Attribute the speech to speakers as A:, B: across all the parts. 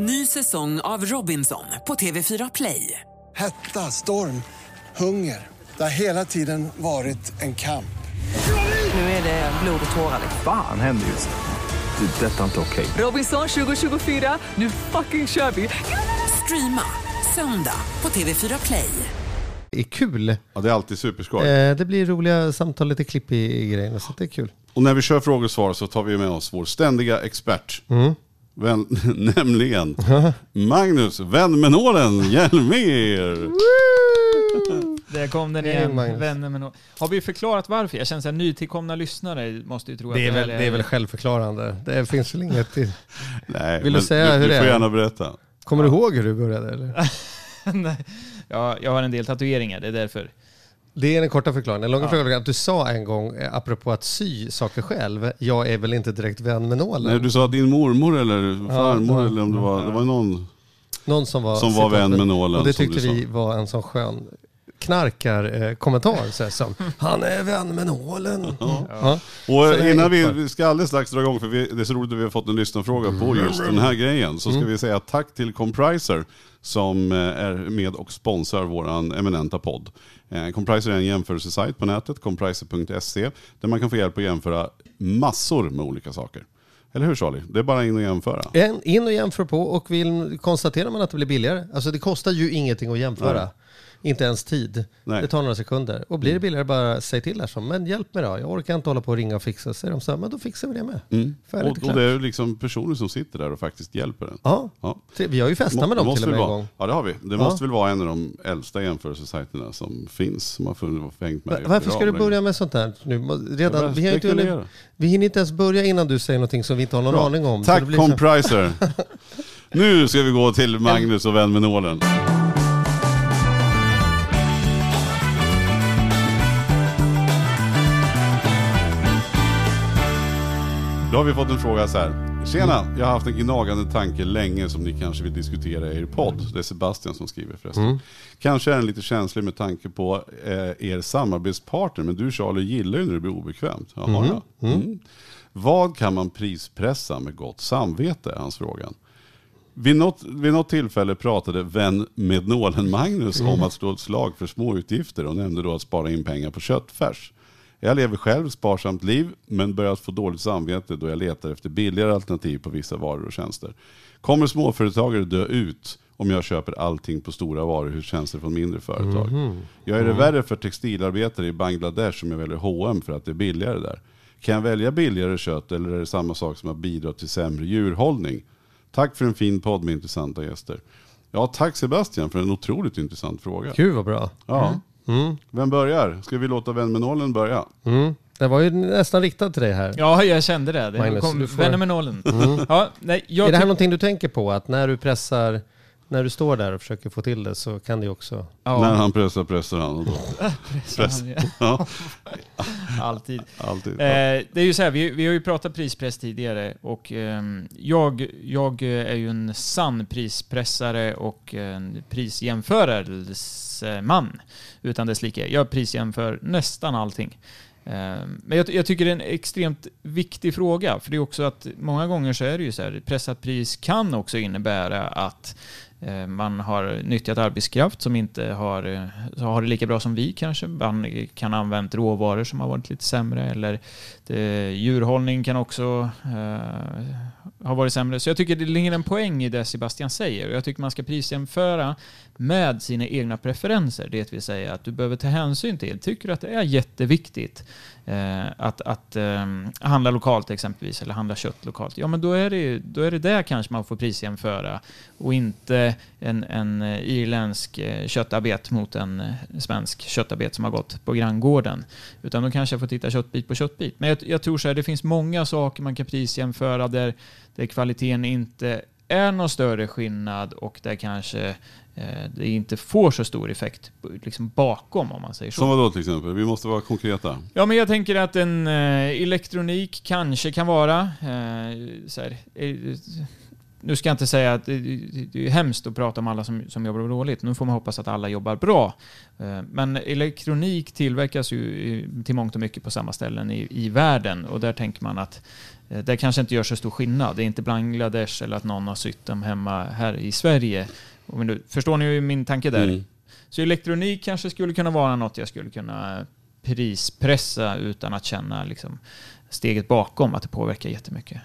A: Ny säsong av Robinson på TV4 Play.
B: Hetta, storm, hunger. Det har hela tiden varit en kamp.
A: Nu är det blod och tårar.
C: Fan händer just nu. Det. är Detta är inte okej.
A: Robinson 2024, nu fucking kör vi! Streama söndag på TV4 Play.
D: Det är kul.
E: Ja, det är alltid superskoj.
D: Eh, det blir roliga samtal, lite klipp i, i grejerna, så det är kul.
E: Och när vi kör frågor och svar så tar vi med oss vår ständiga expert.
D: Mm.
E: Vän, nämligen Magnus, vän med nålen, Hjelmér.
F: Där kom den igen, no- Har vi förklarat varför? Jag känner att nytillkomna lyssnare måste ju tro att
D: Det är,
F: här
D: väl, det är väl självförklarande. Det finns väl inget till.
E: Nej,
D: Vill du säga
E: du,
D: hur
E: du
D: det
E: får
D: är?
E: gärna berätta.
D: Kommer du ihåg hur du började? Eller?
F: Nej. ja, jag har en del tatueringar, det är därför.
D: Det är den korta förklaringen. Den långa förklaringen är att du sa en gång, eh, apropå att sy saker själv, jag är väl inte direkt vän med nålen.
E: Nej, du sa att din mormor eller farmor
D: ja.
E: eller om det var, det var någon
D: Någon som var,
E: som var vän med nålen.
D: Och det tyckte vi var en sån skön knarkar-kommentar. Så här, som, han är vän med nålen. Ja.
E: Och
D: det här
E: innan vi, vi ska alldeles strax dra igång, för vi, det är så roligt att vi har fått en lyssnarfråga på just den här grejen. Så ska
D: Mm.
E: vi säga tack till Compriser som eh, är med och sponsrar våran eminenta podd. Eh, Compriser är en jämförelsesajt på nätet, compriser.se, där man kan få hjälp att jämföra massor med olika saker. Eller hur Charlie? Det är bara in och jämföra.
D: In och jämför på och vill, konstaterar man att det blir billigare, alltså det kostar ju ingenting att jämföra.
E: Nej.
D: Inte ens tid.
E: Nej.
D: Det tar några sekunder. Och blir det billigare, bara säg till som, men hjälp mig då. Jag orkar inte hålla på och ringa och fixa. Säger de så här, men då fixar vi det med.
E: Mm. Och, och det är liksom personer som sitter där och faktiskt hjälper en.
D: Ja,
E: Ja.
D: vi har ju festat med dem till och med en gång.
E: Ja det har vi. Det
D: Ja.
E: måste väl vara en av de äldsta jämförelsesajterna som finns. Som har funnits- hängt med.
D: Varför ska du börja med sånt här nu? Redan, vi, inte
E: spekulerar.
D: vi hinner inte ens börja innan du säger någonting som vi inte har någon
E: Bra.
D: aning om.
E: Tack Compriser. nu ska vi gå till Magnus och vän med nålen. Då har vi fått en fråga så här. Tjena, jag har haft en gnagande tanke länge som ni kanske vill diskutera i er podd. Det är Sebastian som skriver förresten. Kanske är den lite känslig med tanke på eh, er samarbetspartner, men du Charlie gillar ju när det blir obekvämt. Jaha, ja. Mm. Vad kan man prispressa med gott samvete? är hans fråga. Vid något, vid något tillfälle pratade vän med nålen Magnus om att slå ett slag för små utgifter och nämnde då att spara in pengar på köttfärs. Jag lever själv sparsamt liv men börjat få dåligt samvete då jag letar efter billigare alternativ på vissa varor och tjänster. Kommer småföretagare dö ut om jag köper allting på stora varuhustjänster från mindre företag? Jag är det värre för textilarbetare i Bangladesh som jag väljer H&M för att det är billigare där. Kan jag välja billigare kött eller är det samma sak som att bidra till sämre djurhållning? Tack för en fin podd med intressanta gäster. Ja, tack Sebastian för en otroligt intressant fråga.
D: Gud vad bra.
E: Ja. Vem börjar? Ska vi låta vän med nollen börja?
D: Mm. Det var ju nästan riktat till dig här.
F: Ja, jag kände det. det
D: Magnus,
F: kom,
D: du får-
F: med nollen. Ja, nej, jag
D: är det här någonting du tänker på? Att när du pressar, när du står där och försöker få till det så kan det också...
F: ja,
E: När han pressar pressar han. Och då. press.
F: ja,
E: Ja,
F: alltid.
E: alltid.
F: Eh, det är ju så här, vi, vi har ju pratat prispress tidigare och ehm, jag, jag är ju en sann prispressare och en man, utan dess like. Jag prisjämför nästan allting. Eh, men jag, jag tycker det är en extremt viktig fråga, för det är också att många gånger så är det ju så här, pressat pris kan också innebära att eh, man har nyttjat arbetskraft som inte har, eh, har det lika bra som vi kanske. Man kan ha använt råvaror som har varit lite sämre eller det, djurhållning kan också eh, ha varit sämre. Så jag tycker det ligger en poäng i det Sebastian säger. Och Jag tycker man ska prisjämföra med sina egna preferenser. Det vill säga att du behöver ta hänsyn till, tycker du att det är jätteviktigt eh, att, att eh, handla lokalt exempelvis, eller handla kött lokalt, ja men då är det, då är det där kanske man får prisjämföra och inte en, en eh, irländsk eh, köttarbet köttabet mot en eh, svensk köttabet som har gått på granngården. Utan då kanske jag får titta köttbit på köttbit. Men jag, jag tror så här, det finns många saker man kan prisjämföra där, där kvaliteten inte är någon större skillnad och där kanske det inte får så stor effekt liksom bakom om man säger så.
E: Som vadå till exempel? Vi måste vara konkreta.
F: Ja, men jag tänker att en eh, elektronik kanske kan vara eh, så här, eh, nu ska jag inte säga att det, är hemskt att prata om alla som, som jobbar dåligt. Nu får man hoppas att alla jobbar bra. Eh, Men elektronik tillverkas ju till mångt och mycket på samma ställen i, i världen och där tänker man att eh, det kanske inte gör så stor skillnad. Det är inte Bangladesh eller att någon har sytt dem hemma här i Sverige. Nu, förstår ni ju min tanke där?
E: Mm.
F: Så elektronik kanske skulle kunna vara något jag skulle kunna prispressa utan att känna liksom, steget bakom att det påverkar jättemycket.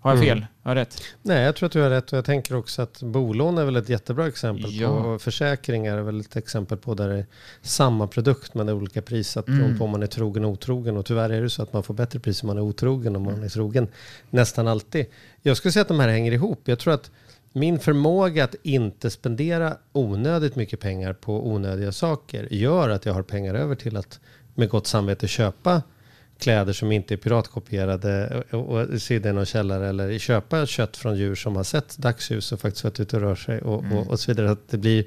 F: Har jag
D: Mm.
F: fel? Har jag rätt?
D: Nej, jag tror att du har rätt och jag tänker också att bolån är väl ett jättebra exempel
F: Ja.
D: på. Försäkringar är väl ett exempel på där det är samma produkt men det är olika pris att
F: Mm.
D: på om man är trogen och otrogen. Och tyvärr är det så att man får bättre pris om man är otrogen om man är trogen. Nästan alltid. Jag skulle säga att de här hänger ihop. Jag tror att min förmåga att inte spendera onödigt mycket pengar på onödiga saker gör att jag har pengar över till att med gott samvete köpa kläder som inte är piratkopierade och, och sydda i någon källare eller köpa kött från djur som har sett dagsljus och faktiskt varit ute och rör sig och, och, och så vidare. Att det blir,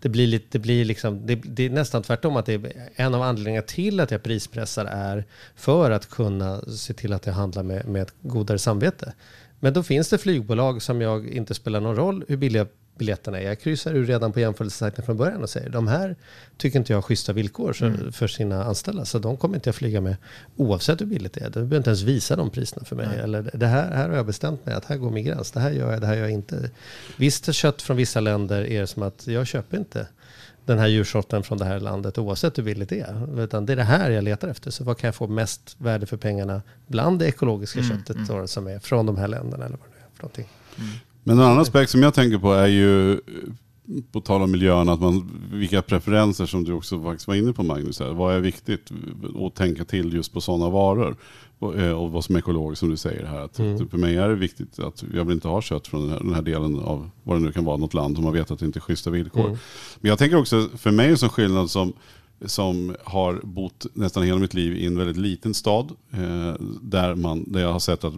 D: det blir, lite, det blir liksom, det, det är nästan tvärtom att det är en av anledningarna till att jag prispressar är för att kunna se till att jag handlar med, med ett godare samvete. Men då finns det flygbolag som jag inte spelar någon roll hur billiga biljetterna är. Jag kryssar ur redan på jämförelsesajten från början och säger de här tycker inte jag har schyssta villkor för, för sina anställda. Så de kommer inte jag flyga med oavsett hur billigt det är. Du behöver inte ens visa de priserna för mig. Eller det här, här har jag bestämt mig att här går min gräns. Det här gör jag, det här gör jag inte. Visst kött från vissa länder är det som att jag köper inte den här djursorten från det här landet oavsett hur billigt det är. Utan det är det här jag letar efter. Så vad kan jag få mest värde för pengarna bland det ekologiska köttet Då, som är från de här länderna eller vad det är för någonting.
E: Men en annan aspekt som jag tänker på är ju, eh, på tal om miljön, att man, vilka preferenser som du också faktiskt var inne på Magnus. Här. Vad är viktigt att tänka till just på sådana varor? Och, eh, och vad som är ekologiskt som du säger här. Att
D: Mm.
E: För mig är det viktigt att jag vill inte ha kött från den här, den här delen av vad det nu kan vara, något land som man vet att det inte är schyssta villkor.
D: Mm.
E: Men jag tänker också, för mig är en skillnad som som har bott nästan hela mitt liv i en väldigt liten stad. Eh, där, man, där jag har sett att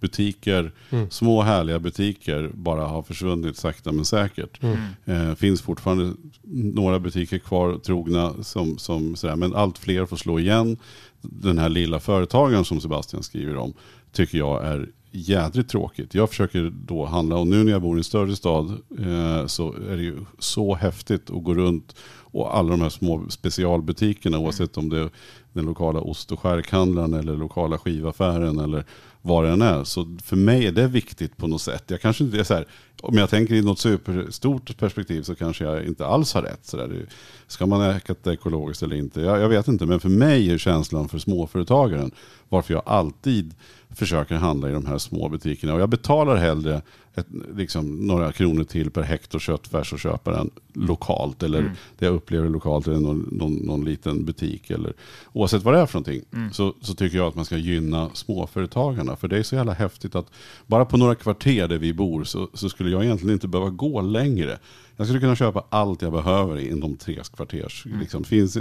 E: butiker, små härliga butiker bara har försvunnit sakta men säkert. Eh, finns fortfarande några butiker kvar trogna som, som sådär, men allt fler får slå igen. Den här lilla företagaren som Sebastian skriver om tycker jag är jädrigt tråkigt. Jag försöker då handla och nu när jag bor i en större stad eh, så är det ju så häftigt att gå runt och alla de här små specialbutikerna oavsett om det är den lokala ost och skärkhandlaren eller lokala skivaffären eller vad det än är. Så för mig är det viktigt på något sätt. Jag kanske inte är så här, om jag tänker i något superstort perspektiv så kanske jag inte alls har rätt. Så där. Ska man äta ekologiskt eller inte? Jag, jag vet inte, men för mig är känslan för småföretagaren varför jag alltid försöker handla i de här små butikerna. Och jag betalar hellre ett, liksom, några kronor till per hektar köttfärs och köper den lokalt. Eller det jag upplever lokalt eller någon, någon, någon liten butik. Eller, oavsett vad det är för någonting. Så, så tycker jag att man ska gynna småföretagarna. För det är så jävla häftigt att bara på några kvarter där vi bor så, så skulle jag egentligen inte behöva gå längre. Jag skulle kunna köpa allt jag behöver inom tre kvarters. Liksom, det finns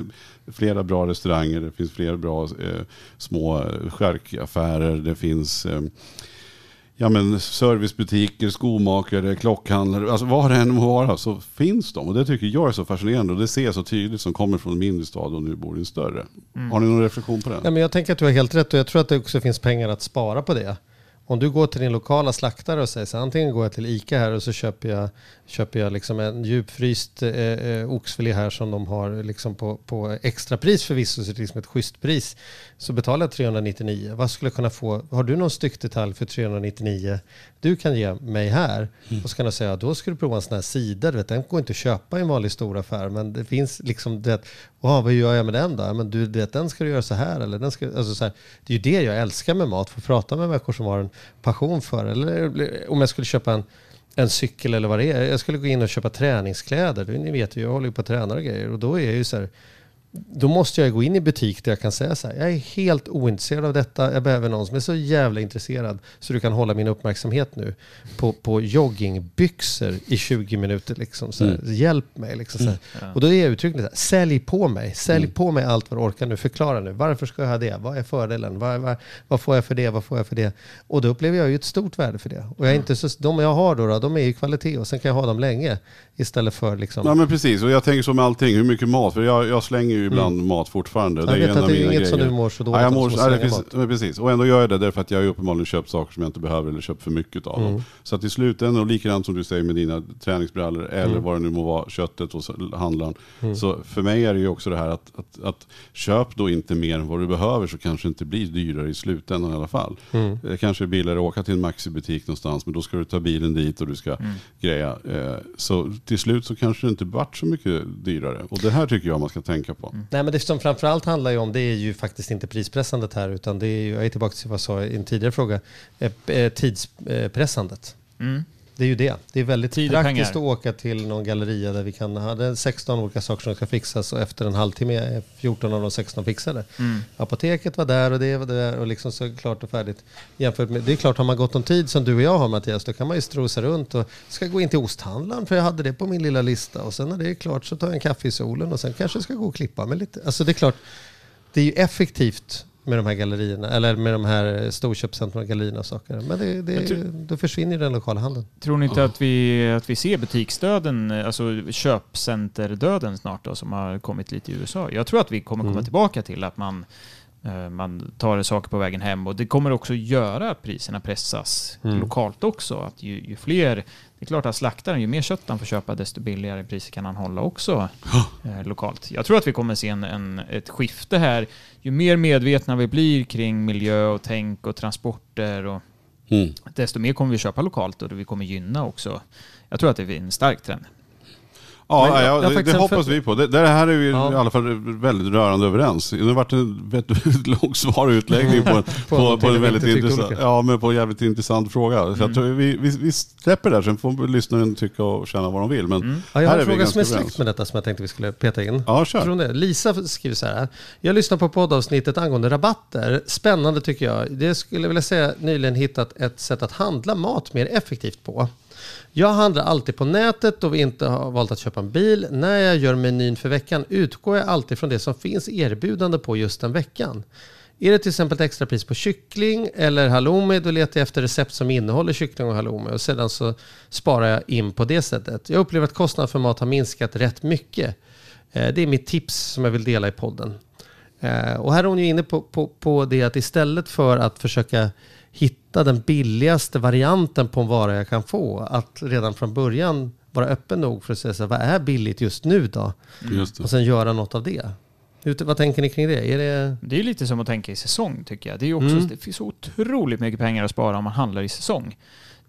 E: flera bra restauranger, det finns flera bra eh, små eh, charkaffärer, det finns eh, ja, men servicebutiker, skomakare, klockhandlare, alltså vad det än må vara så finns de. Och det tycker jag är så fascinerande och det ser jag så tydligt som kommer från en mindre stad och nu bor i en större. Har ni någon reflektion på det?
D: Ja, men jag tänker att du har helt rätt och jag tror att det också finns pengar att spara på det. Om du går till din lokala slaktare och säger så antingen går jag till ICA här och så köper jag, köper jag liksom en djupfryst eh, eh oxfilé här som de har liksom på, på extrapris förvisso, så det är liksom ett schysst pris. Så betalar jag 399. Vad skulle jag kunna få? Har du någon styckdetalj för 399 du kan ge mig här? Och så kan jag säga, då ska du prova en sån här sida. Du vet, den går inte att köpa i en vanlig stor affär, men det finns liksom, du vet, "Åh, vad gör jag med den då? Men du, vet, den ska du göra så här. Eller den ska, alltså så här. Det är ju det jag älskar med mat, få prata med människor som har en passion för Eller om jag skulle köpa en, en cykel eller vad det är. Jag skulle gå in och köpa träningskläder. Ni vet ju, jag håller ju på att träna och grejer. Och då är jag ju så här, då måste jag gå in i butik där jag kan säga så här, jag är helt ointresserad av detta, jag behöver någon som är så jävla intresserad så du kan hålla min uppmärksamhet nu på, på joggingbyxor i 20 minuter. Liksom, så här, Hjälp mig. Liksom, så här. Och då är jag uttryckligen så här, sälj på mig, sälj på mig allt vad du orkar nu, förklara nu, varför ska jag ha det, vad är fördelen, vad, vad, vad får jag för det, vad får jag för det? Och då upplever jag ju ett stort värde för det. Och jag är inte så, de jag har då, då, de är ju kvalitet och sen kan jag ha dem länge istället för liksom...
E: Ja men precis, och jag tänker så med allting, hur mycket mat, för jag, jag slänger ju ju ibland mat fortfarande.
D: Jag
E: ju
D: vet
E: en
D: att det är inget som
E: grejer.
D: du mår så dåligt
E: Ja, jag mår,
D: som
E: det finns,
D: mat.
E: men precis. Och ändå gör jag det därför att jag har ju uppenbarligen köpt saker som jag inte behöver eller köpt för mycket av.
D: Mm.
E: dem. Så att i slutändan, och likadant som du säger med dina träningsbrallor eller
D: Mm.
E: vad det nu må vara, köttet hos handlaren. Så för mig är det ju också det här att, att, att köp då inte mer än vad du behöver så kanske det inte blir dyrare i slutändan i alla fall.
D: Mm.
E: Det kanske är billigare att åka till en Maxi-butik någonstans men då ska du ta bilen dit och du ska
D: Mm.
E: greja. Eh, Så till slut så kanske det inte vart så mycket dyrare. Och det här tycker jag man ska tänka på.
D: Nej, men det som framförallt handlar ju om det är ju faktiskt inte prispressandet här utan det är ju, jag är tillbaka till vad jag sa i en tidigare fråga, eh, eh, tidspressandet.
F: Mm.
D: Det är ju det. Det är väldigt
F: Tid och
D: praktiskt att
F: pengar.
D: åka till någon galleria där vi kan ha det är 16 olika saker som ska fixas och efter en halvtimme är 14 av de 16 fixade.
F: Mm.
D: Apoteket var där och det var där och liksom så klart och färdigt. Jämfört med, det är klart, har man gott om tid som du och jag har Mattias, då kan man ju strosa runt och ska gå in till osthandlaren för jag hade det på min lilla lista och sen när det är klart så tar jag en kaffe i solen och sen kanske jag ska gå och klippa mig lite. Alltså det är klart, det är ju effektivt med de här gallerierna, eller med de här storköpcentren och gallerierna och saker. Men det, det,
F: tror-
D: då försvinner den lokala handeln.
F: Tror ni inte att, vi, att vi ser butiksdöden, alltså köpcenterdöden snart då, som har kommit lite i USA? Jag tror att vi kommer komma
D: Mm.
F: tillbaka till att man, eh, man tar saker på vägen hem och det kommer också göra att priserna pressas
D: Mm.
F: lokalt också. Att ju, ju fler, det är klart att slaktaren, ju mer kött han får köpa desto billigare priser kan han hålla också eh, lokalt. Jag tror att vi kommer se en, en, ett skifte här. Ju mer medvetna vi blir kring miljö och tänk och transporter och
E: Mm.
F: desto mer kommer vi köpa lokalt och vi kommer gynna också. Jag tror att det är en stark trend.
E: Ja,
D: jag-
E: ja,
D: jag
E: det, det hoppas vi på. Det, det här är vi
D: Ja.
E: i alla fall väldigt rörande överens. Det har varit en väldigt lång svar och utläggning på, en- på, på,
D: vi
E: en väldigt intressant, ja, men på en jävligt intressant fråga. Så
F: Mm.
E: jag tror vi, vi, vi släpper där, sen får lyssnaren tycka och känna vad de vill. Men
F: Mm.
D: Ja, jag har en fråga som är släkt med detta som jag tänkte vi skulle peta in.
E: Ja, kör.
D: Lisa skriver så här. Jag lyssnar på poddavsnittet angående rabatter. Spännande tycker jag. Det skulle jag vilja säga nyligen hittat ett sätt att handla mat mer effektivt på. Jag handlar alltid på nätet och vi inte har valt att köpa en bil. När jag gör menyn för veckan utgår jag alltid från det som finns erbjudande på just den veckan. Är det till exempel ett extrapris på kyckling eller halloumi, då letar jag efter recept som innehåller kyckling och halloumi och sedan så sparar jag in på det sättet. Jag upplever att kostnaden för mat har minskat rätt mycket. Eh, det är mitt tips som jag vill dela i podden. Eh, och här är hon ju inne på, på, på det att istället för att försöka hitta den billigaste varianten på en vara jag kan få, att redan från början vara öppen nog för att säga så här, vad är billigt just nu då?
E: Just det.
D: Och sen göra något av det. Hur, vad tänker ni kring det? Är det...
F: Det är lite som att tänka i säsong tycker jag. Det, är också,
D: Mm.
F: det finns otroligt mycket pengar att spara om man handlar i säsong.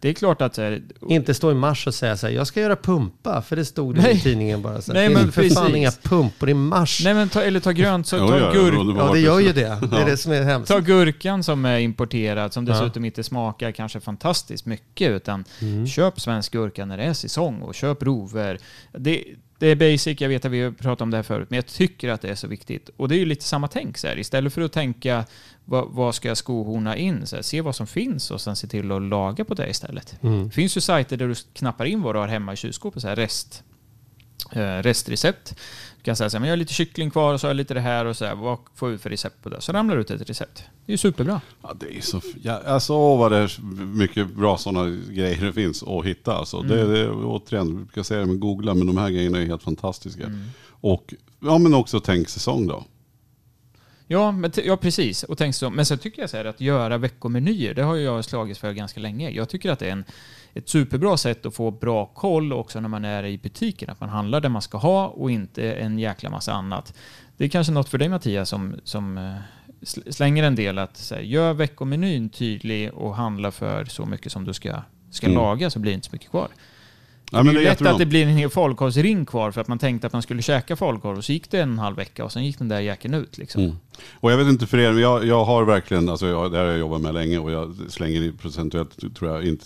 F: Det är klart att... så här,
D: Inte stå i mars och säga så här, jag ska göra pumpa, för det stod det
F: Nej.
D: i tidningen bara. Så här,
F: Nej, men
D: för fan
F: precis.
D: inga pumpor i mars.
F: Nej men ta, eller ta grönt, så
E: Jo,
F: ta,
E: ja,
F: gurk,
E: beroende på
D: ja, det gör ju det. Det är
E: Ja.
D: det som är hemskt.
F: ta gurkan som är importerad, som
D: Ja.
F: dessutom inte smakar kanske fantastiskt mycket, utan
D: Mm.
F: köp svensk gurka när det är säsong och köp rover. Det, det är basic, jag vet att vi har pratat om det här förut, men jag tycker att det är så viktigt. Och det är ju lite samma tänk så här. Istället för att tänka vad, vad ska jag skohorna in? Så här, se vad som finns och sen se till att laga på det istället.
D: Mm.
F: Det finns ju sajter där du knappar in vad du har hemma i kylskåpet, så här rest, eh, restrecept. Du kan säga så här, men jag har lite kyckling kvar och så har jag lite det här och så här, vad får jag ut för recept på det? Så ramlar det ut ett recept. Det är ju superbra.
E: Ja, det är så, ja, alltså åh, vad det är mycket bra sådana grejer det finns att hitta. Alltså. Det,
F: Mm.
E: det, återigen, vi brukar säga det med googla, men de här grejerna är helt fantastiska.
F: Mm.
E: Och, ja, men också tänk säsong då.
F: Ja, men ja, precis. Och tänk så, men sen tycker jag så här att göra veckomenyer, det har jag slagits för ganska länge. Jag tycker att det är en, ett superbra sätt att få bra koll också när man är i butiken. Att man handlar det man ska ha och inte en jäkla massa annat. Det är kanske något för dig Mattias som, som eh, sl- slänger en del att så här, gör veckomenyn tydlig och handla för så mycket som du ska, ska
E: Mm.
F: laga så blir det inte så mycket kvar.
E: Ja,
F: det
E: men
F: är
E: det
F: lätt att det blir en hel falukorvsring kvar för att man tänkte att man skulle käka falukorv och så gick det en halv vecka och sen gick den där jäkeln ut. Liksom.
E: Mm. Och jag vet inte för er, men jag, jag har verkligen, alltså jag, det här har jag jobbat med länge och jag slänger i procentuellt, tror jag, inte,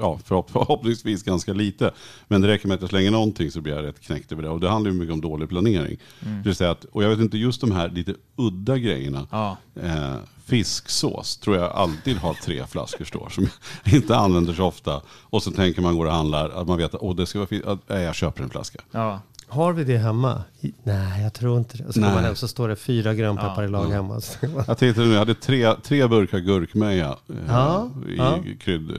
E: ja, förhopp- förhoppningsvis ganska lite. Men det räcker med att jag slänger någonting så blir jag rätt knäckt över det. Och det handlar ju mycket om dålig planering.
F: Mm.
E: Det vill säga att, och jag vet inte, just de här lite udda grejerna.
F: Ja.
E: Eh, fisksås tror jag alltid har tre flaskor står som jag inte använder så ofta. Och så tänker man går och handlar, att man vet att oh, det ska vara fisk. nej, jag köper en flaska.
F: Ja.
D: Har vi det hemma? I, nej, jag tror inte det. Och så man hem så står det fyra grönpeppar
F: Ja.
D: i lag
E: Ja.
D: hemma.
E: Jag tänkte nu, jag hade tre, tre burkar gurkmeja eh,
D: Ja,
E: i
D: ja.
E: krydd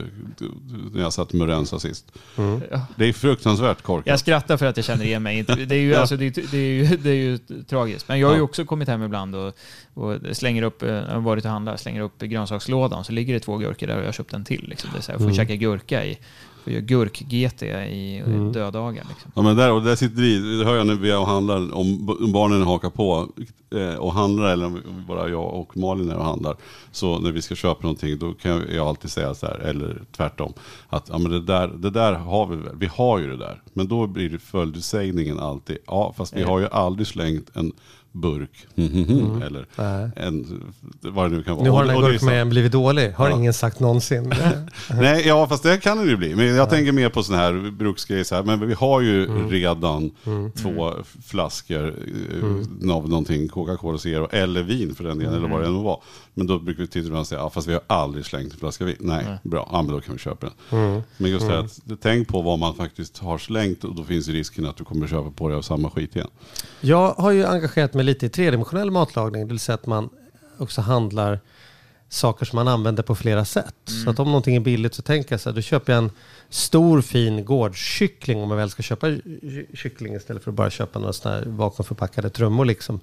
E: när jag satt med rensa sist.
D: Mm.
E: Det är fruktansvärt korkat.
F: Jag skrattar för att jag känner igen mig. Det är ju, alltså, det är, det är ju, det är ju tragiskt. Men jag har ju också kommit hem ibland och, och slänger upp, eh, jag har varit och handlat, slänger upp i grönsakslådan så ligger det två gurkor där och jag har köpt en till. Liksom. Det är så här, jag får
D: Mm.
F: käka gurka i, får göra gurk-GT i
D: Mm.
F: dödagar. Liksom.
E: Ja men där, och där sitter vi, det hör jag när vi är och handlar, om barnen hakar på eh, och handlar eller om bara jag och Malin är och handlar. Så när vi ska köpa någonting då kan jag alltid säga så här, eller tvärtom. Att ja, men det, där, det där har vi väl, vi har ju det där. Men då blir det följdsägningen alltid, ja fast vi har ju aldrig slängt en burk, eller
D: Nej.
E: en, vad det nu kan vara.
D: Nu har den här gurkmejan blivit dålig. Har
E: Ja.
D: ingen sagt någonsin.
E: Nej, ja fast det kan det ju bli. Men jag tänker mer på sådana här bruksgrejer. Så här. Men vi har ju
D: Mm.
E: redan två flaskor eh, av någonting, Coca-Cola Zero eller vin för den delen, eller vad det än må vara. Men då brukar vi titta och säga, ja, fast vi har aldrig slängt en flaska vin. Nej, bra, ja, men då kan vi köpa den.
D: Mm.
E: Men just det att, tänk på vad man faktiskt har slängt och då finns risken att du kommer köpa på dig av samma skit igen.
D: Jag har ju engagerat mig lite i tredimensionell matlagning. Det vill säga att man också handlar saker som man använder på flera sätt. Så att om någonting är billigt så tänker jag så här, då köper jag en stor fin gårdskyckling om man väl ska köpa ky- kyckling istället för att bara köpa några sådana här vakuumförpackade trummor liksom.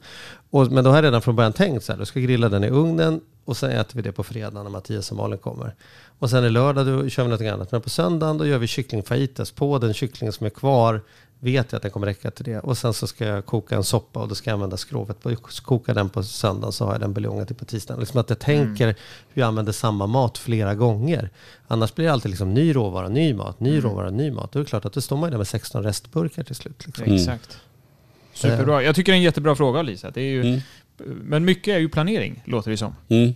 D: Och, men då har jag redan från början tänkt så här, då ska jag grilla den i ugnen och sen äter vi det på fredag när Mattias och Malin kommer. Och sen är lördag då kör vi något annat. Men på söndagen då gör vi kycklingfajitas på den kycklingen som är kvar. Vet jag att den kommer räcka till det. Och sen så ska jag koka en soppa och då ska jag använda skrovet. på- Koka den på söndagen så har jag den buljongen till på tisdagen. Liksom att jag tänker hur jag använder samma mat flera gånger. Annars blir det alltid liksom ny råvara, ny mat, ny råvara, ny mat. Då är det klart att då står man där med 16 restburkar till slut. Liksom.
E: Mm.
F: Exakt. Superbra. Jag tycker det är en jättebra fråga Lisa. Det är ju,
E: Mm.
F: Men mycket är ju planering, låter det som.
E: Mm.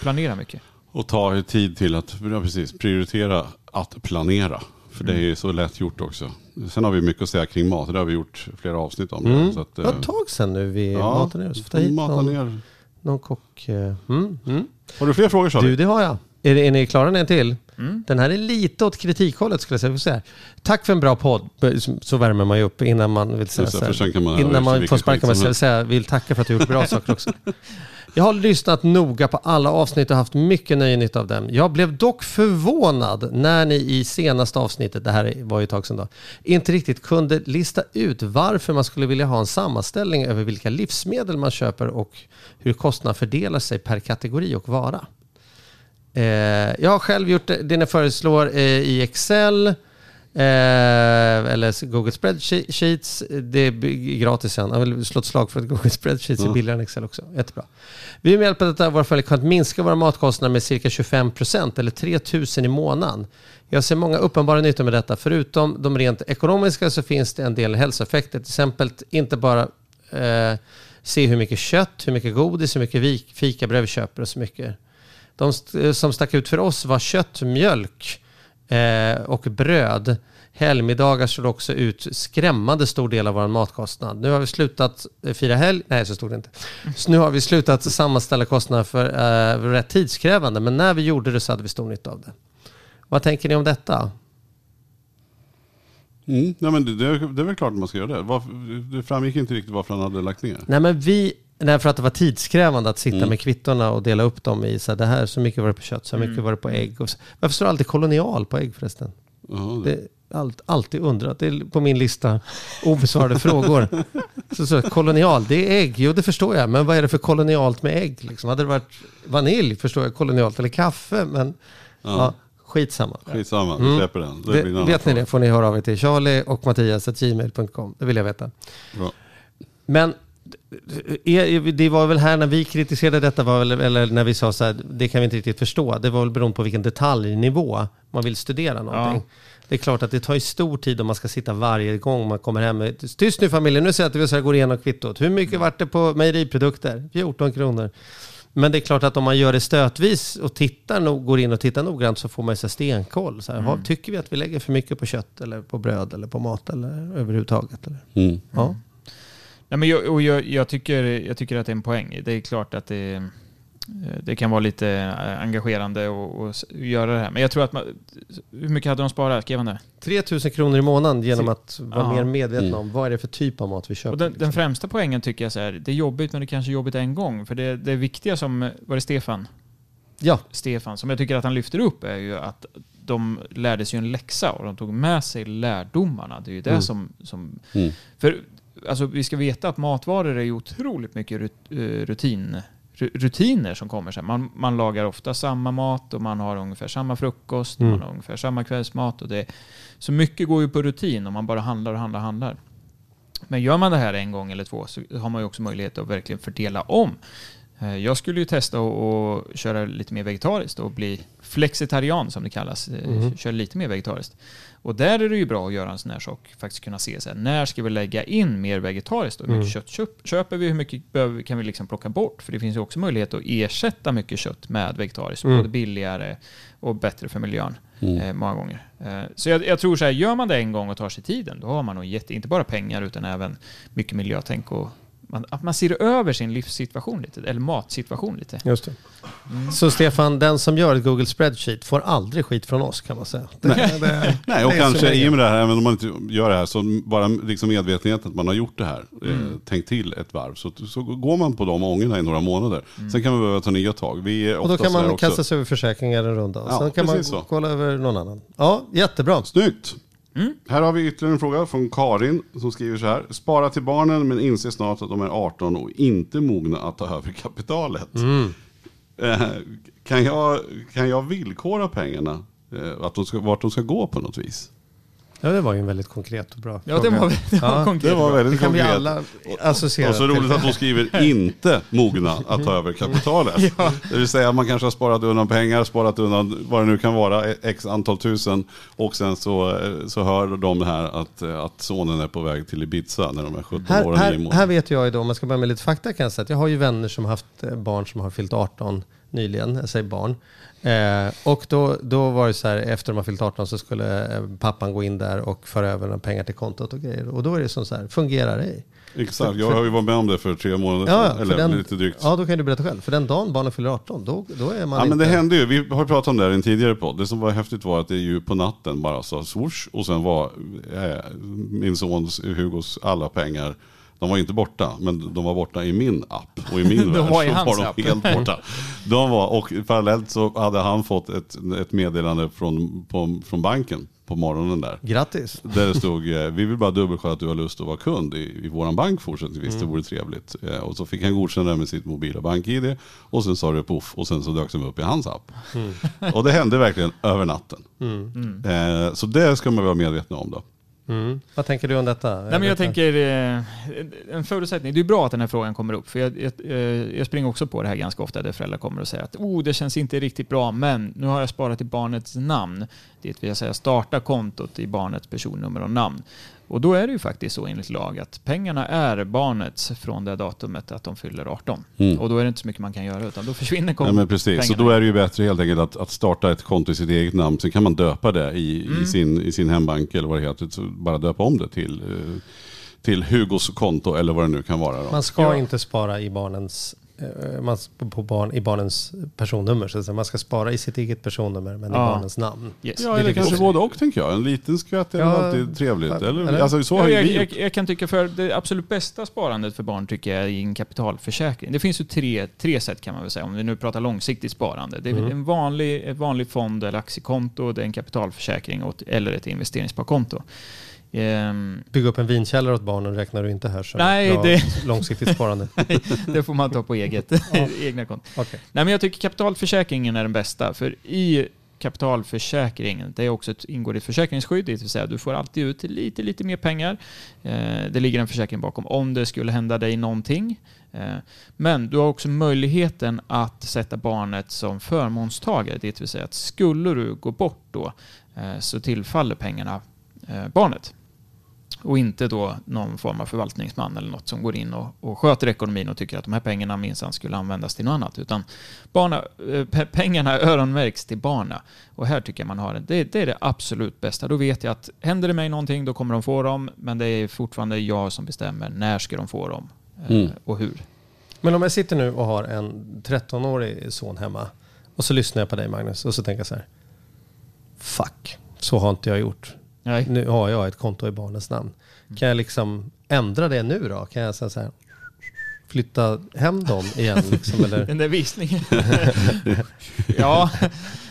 F: Planera mycket.
E: Och ta er tid till att precis, prioritera att planera. För det är ju så lätt gjort också. Sen har vi mycket att säga kring mat. Det har vi gjort flera avsnitt om.
D: Mm.
E: Så att,
D: Det var
E: eh,
D: ett tag sedan nu vi
E: ja,
D: matade ner oss. Får ta hit någon,
E: ner.
D: någon kock. eh, Mm, mm.
E: Har du fler frågor Charlie?
D: Du, det har jag. Är, är ni klara med en till?
F: Mm.
D: Den här är lite åt kritikhållet skulle jag säga. Tack för en bra podd. Så värmer man ju upp innan man vill säga
E: Just
D: så här.
E: man
D: Innan man får
E: som
D: sig.
E: helst.
D: säga vill tacka för att du gjort bra saker också. Jag har lyssnat noga på alla avsnitt och haft mycket nöje nytta av dem. Jag blev dock förvånad när ni i senaste avsnittet, det här var ju ett tag sedan då, inte riktigt kunde lista ut varför man skulle vilja ha en sammanställning över vilka livsmedel man köper och hur kostnaderna fördelar sig per kategori och vara. Eh, jag har själv gjort det, det ni föreslår eh, i Excel. Eh, eller Google Spreadsheets. Det är gratis sen. Jag vill slå ett slag för att Google Spreadsheets är
E: Ja.
D: billigare än Excel också. Jättebra. Vi har med hjälp av detta våra följare kunnat minska våra matkostnader med cirka 25% eller 3 000 i månaden. Jag ser många uppenbara nyttor med detta. Förutom de rent ekonomiska så finns det en del hälsoeffekter. Till exempel inte bara eh, se hur mycket kött, hur mycket godis, hur mycket fikabröd vi köper och så mycket. De som stack ut för oss var kött, mjölk eh, och bröd. Helgmiddagar såg också ut skrämmande stor del av vår matkostnad. Nu har vi slutat eh, fira helg. Nej, så stod det inte. Så nu har vi slutat sammanställa kostnader för eh, rätt tidskrävande. Men när vi gjorde det så hade vi stor nytta av det. Vad tänker ni om detta?
E: Mm. Nej, men det, det är väl klart att man ska göra det. Varför, det framgick inte riktigt varför han hade lagt ner.
D: Nej, men vi... Nej, för att det var tidskrävande att sitta
E: Mm.
D: med kvittorna och dela upp dem i så här, det här, så mycket var det på kött, så här mycket var det på ägg. Och så. Varför står det alltid kolonial på ägg förresten?
E: Jaha, det.
D: Allt, alltid undrat. Det är på min lista obesvarade frågor. Så, så, kolonial, det är ägg. Jo, det förstår jag. Men vad är det för kolonialt med ägg? Liksom? Hade det varit vanilj, förstår jag, kolonialt. Eller kaffe, men ja. Skitsamma.
E: Skitsamma, vi
D: Mm.
E: släpper den. Det
D: Det, vet ni det får ni höra av er till Charlie och Mattias gmail.com. Det vill jag veta.
E: Bra.
D: Men det var väl här när vi kritiserade detta, var väl, eller när vi sa så här, det kan vi inte riktigt förstå. Det var väl beroende på vilken detaljnivå man vill studera någonting. Det är klart att det tar ju stor tid om man ska sitta varje gång man kommer hem. Tyst nu familjen, nu sätter vi oss här och går igenom kvittot. Hur mycket vart det på mejeriprodukter? 14 kronor. Men det är klart att om man gör det stötvis och tittar, går in och tittar noggrant så får man ju stenkoll. Så här, har- Tycker vi att vi lägger för mycket på kött eller på bröd eller på mat eller överhuvudtaget? Eller?
E: Mm.
D: Ja.
F: Nej, men jag, och jag, jag, tycker, jag tycker att det är en poäng. Det är klart att det, eh, det kan vara lite eh, engagerande att- göra det här. Men jag tror att man, hur mycket hade de sparat? Skrev han det?
D: 3000 kronor i månaden genom att vara
F: Ja.
D: mer medvetna
E: Mm.
D: om vad är det för typ av mat vi köper.
F: Och den, den
D: liksom.
F: främsta poängen tycker jag så här, det är jobbigt men det kanske är jobbigt en gång. För det, det viktiga som, var det Stefan?
D: Ja,
F: Stefan, som jag tycker att han lyfter upp är ju att de lärde sig en läxa och de tog med sig lärdomarna. Det är ju det
D: Mm.
F: som... som
E: Mm.
F: För alltså, vi ska veta att matvaror är otroligt mycket eh, rutin, ru- rutiner som kommer sen. Man, man lagar ofta samma mat och man har ungefär samma frukost,
D: Mm.
F: man har ungefär samma kvällsmat. Och det, så mycket går ju på rutin om man bara handlar och handlar och handlar. Men gör man det här en gång eller två så har man ju också möjlighet att verkligen fördela om. Eh, Jag skulle ju testa att köra lite mer vegetariskt och bli flexitarian som det kallas.
D: Mhm.
F: Köra lite mer vegetariskt. Och där är det ju bra att göra en sån här sak. Faktiskt kunna se så här, när ska vi lägga in mer vegetariskt? Och hur mycket
D: Mm.
F: kött köp, köper vi? Hur mycket behöver, kan vi liksom plocka bort? För det finns ju också möjlighet att ersätta mycket kött med vegetariskt.
D: Mm.
F: Både billigare och bättre för miljön.
E: Mm.
F: Eh, många gånger. Eh, så jag, jag tror så här, gör man det en gång och tar sig tiden, då har man nog jätte, inte bara pengar utan även mycket miljötänk och man, att man ser över sin livssituation lite, eller matsituation lite.
D: just det.
F: Mm.
D: Så Stefan, den som gör ett Google Spreadsheet får aldrig skit från oss kan man säga. Det,
E: Nej.
D: det,
E: Nej, och kanske i och med det här, även om man inte gör det här, så bara liksom medvetenheten att man har gjort det här, eh, tänkt till ett varv, så, så går man på de ångorna i några månader. Sen kan man behöva ta nya tag. Vi är
D: Och då kan man kasta sig över försäkringar en runda. Och
E: Ja,
D: sen kan man
E: precis så.
D: kolla över någon annan. Ja, jättebra.
E: Snyggt!
F: Mm.
E: Här har vi ytterligare en fråga från Karin som skriver så här. Spara till barnen men inser snart att de är 18 och inte mogna att ta över kapitalet.
D: Mm.
E: Eh, kan, jag, kan jag villkora pengarna? Eh, att de ska, vart de ska gå på något vis?
D: Ja, det var ju en väldigt konkret och bra
F: Ja, det
D: fråga.
F: var, det var
D: Ja,
F: konkret.
E: Det var
D: Det
E: väldigt
D: kan vi
E: konkret.
D: alla associera
E: Och så roligt att de skriver inte mogna att ta över kapitalet. Det vill säga man kanske har sparat undan pengar, sparat undan vad det nu kan vara, x antal tusen. Och sen så, eh, så hör de här att, eh, att sonen är på väg till Ibiza när de är 17
D: Här,
E: år och 9
D: här, här vet jag ju då, om man ska börja med lite fakta kan jag säga att jag har ju vänner som har haft eh, barn som har fyllt 18 nyligen, jag säger barn. Eh, och då, då var det så här, efter de har fyllt 18 så skulle eh, pappan gå in där och föra över några pengar till kontot och grejer. Och då är det som så här, fungerar det?
E: Exakt, jag har ju varit med om det för tre månader
D: Ja,
E: sedan. Eller
D: den-
E: lite drygt. Ja,
D: Ja, då kan du berätta själv. För den dagen barnen fyller 18, då, då är man
E: men det
D: inte...
E: hände ju, vi har pratat om det här i en tidigare podd. Det som var häftigt var att det ju på natten bara sa swoosh och sen var eh, min sons, Hugos, alla pengar de var inte borta, men de var borta i min app. Och i min
F: De
E: värld
F: var i hans
E: var
F: app.
E: de helt borta. De var, och parallellt så hade han fått ett, ett meddelande från, på, från banken på morgonen där.
D: Grattis!
E: Där det stod, eh, vi vill bara dubbelkolla att du har lust att vara kund i, i våran bank fortsättningsvis, det vore trevligt. Eh, Och så fick han godkänna det med sitt mobila bank-id och sen sa det poff och sen så dök de upp i hans app. Och det hände verkligen över natten. Eh, Så det ska man vara medvetna om då.
D: Mm. Vad tänker du om detta?
F: Nej, men jag tänker, eh, en förutsättning, det är bra att den här frågan kommer upp, för jag, jag, eh, jag springer också på det här ganska ofta, där föräldrar kommer och säger att oh, det känns inte riktigt bra, men nu har jag sparat i barnets namn. Det vill säga starta kontot i barnets personnummer och namn. Och då är det ju faktiskt så enligt lag att pengarna är barnets från det datumet att de fyller 18.
E: Mm.
F: Och då är det inte så mycket man kan göra, utan då försvinner
E: Nej,
F: kontot.
E: men precis, så då är det ju bättre helt enkelt att, att starta ett konto i sitt eget namn. Sen kan man döpa det i,
F: Mm.
E: i, sin, i sin hembank eller vad det heter. Så bara döpa om det till, eh, till Hugos konto eller vad det nu kan vara. Då.
D: Man ska
F: Ja.
D: inte spara i barnens, man, på barn, i barnens personnummer. Så man ska spara i sitt eget personnummer men i
F: Ja.
D: barnens namn.
F: Yes.
E: Ja,
D: Det
E: eller kanske både och tänker jag. En liten skvätt är väl
D: Ja,
E: alltid trevligt. Eller,
D: eller?
E: Alltså, så har
F: Ja,
E: ju
F: jag,
E: vi
F: jag, jag kan tycka för det absolut bästa sparandet för barn tycker jag är i en kapitalförsäkring. Det finns ju tre, tre sätt kan man väl säga om vi nu pratar långsiktigt sparande. Det är
D: Mm.
F: en vanlig, ett vanlig fond eller aktiekonto, det är en kapitalförsäkring eller ett investeringssparkonto. Ehm,
D: Bygga upp en vinkällare åt barnen räknar du inte här som
F: Nej, det-
D: långsiktigt sparande.
F: det får man ta på eget, egna konton.
D: Okej.
F: Nej, men jag tycker kapitalförsäkringen är den bästa, för i kapitalförsäkringen, det är också ett, ingår i ett försäkringsskydd, det vill säga du får alltid ut lite, lite mer pengar. Eh, det ligger en försäkring bakom om det skulle hända dig någonting. Eh, men du har också möjligheten att sätta barnet som förmånstagare, det vill säga att skulle du gå bort då eh, så tillfaller pengarna eh, barnet. Och inte då någon form av förvaltningsman eller något som går in och, och sköter ekonomin och tycker att de här pengarna minsann skulle användas till något annat. Utan barna, eh, pe- pengarna öronmärks till barna. Och här tycker jag man har det. det. Det är det absolut bästa. Då vet jag att händer det mig någonting då kommer de få dem. Men det är fortfarande jag som bestämmer när ska de få dem eh,
E: Mm.
F: och hur.
D: Men om jag sitter nu och har en 13-årig son hemma och så lyssnar jag på dig Magnus och så tänker jag så här. Fuck, så har inte jag gjort.
F: Nej.
D: Nu har jag ett konto i barnens namn. Kan jag liksom ändra det nu då? Kan jag säga så här, flytta hem dem igen? Liksom, eller?
F: Den där visningen. ja,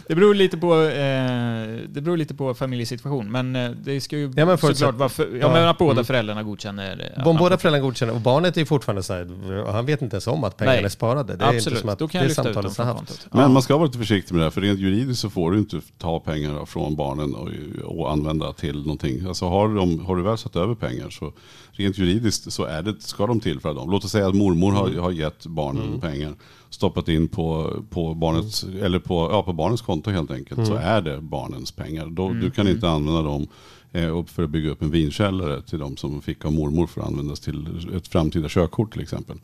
F: det beror lite på, eh, det beror lite på familjesituation. Men eh, det ska ju
D: Ja, men förutsatt-
F: såklart vara för, ja,
D: Ja.
F: men att båda
D: Mm.
F: föräldrarna godkänner. eh, att
D: Om
F: man
D: båda
F: får-
D: föräldrarna godkänner och barnet är ju fortfarande så här, han vet inte ens om att pengarna
F: Nej.
D: är sparade. Det är
F: Absolut,
D: inte som att
F: då kan
D: det
F: jag lyfta ut dem
D: samtalet
F: från
D: har haft.
F: kontot.
E: Men man ska vara lite försiktig med det här, för rent juridiskt så får du inte ta pengar från barnen och, och använda till någonting. Alltså har, de, har du väl satt över pengar så rent juridiskt så är det, ska de tillföra dem. Låt oss säga att mormor har, har gett barnen pengar, stoppat in på, på, barnets, eller på, ja, på barnens konto helt enkelt, så är det barnens pengar. Då, Du kan inte använda dem eh, för att bygga upp en vinkällare till de som fick av mormor för att användas till ett framtida körkort till exempel.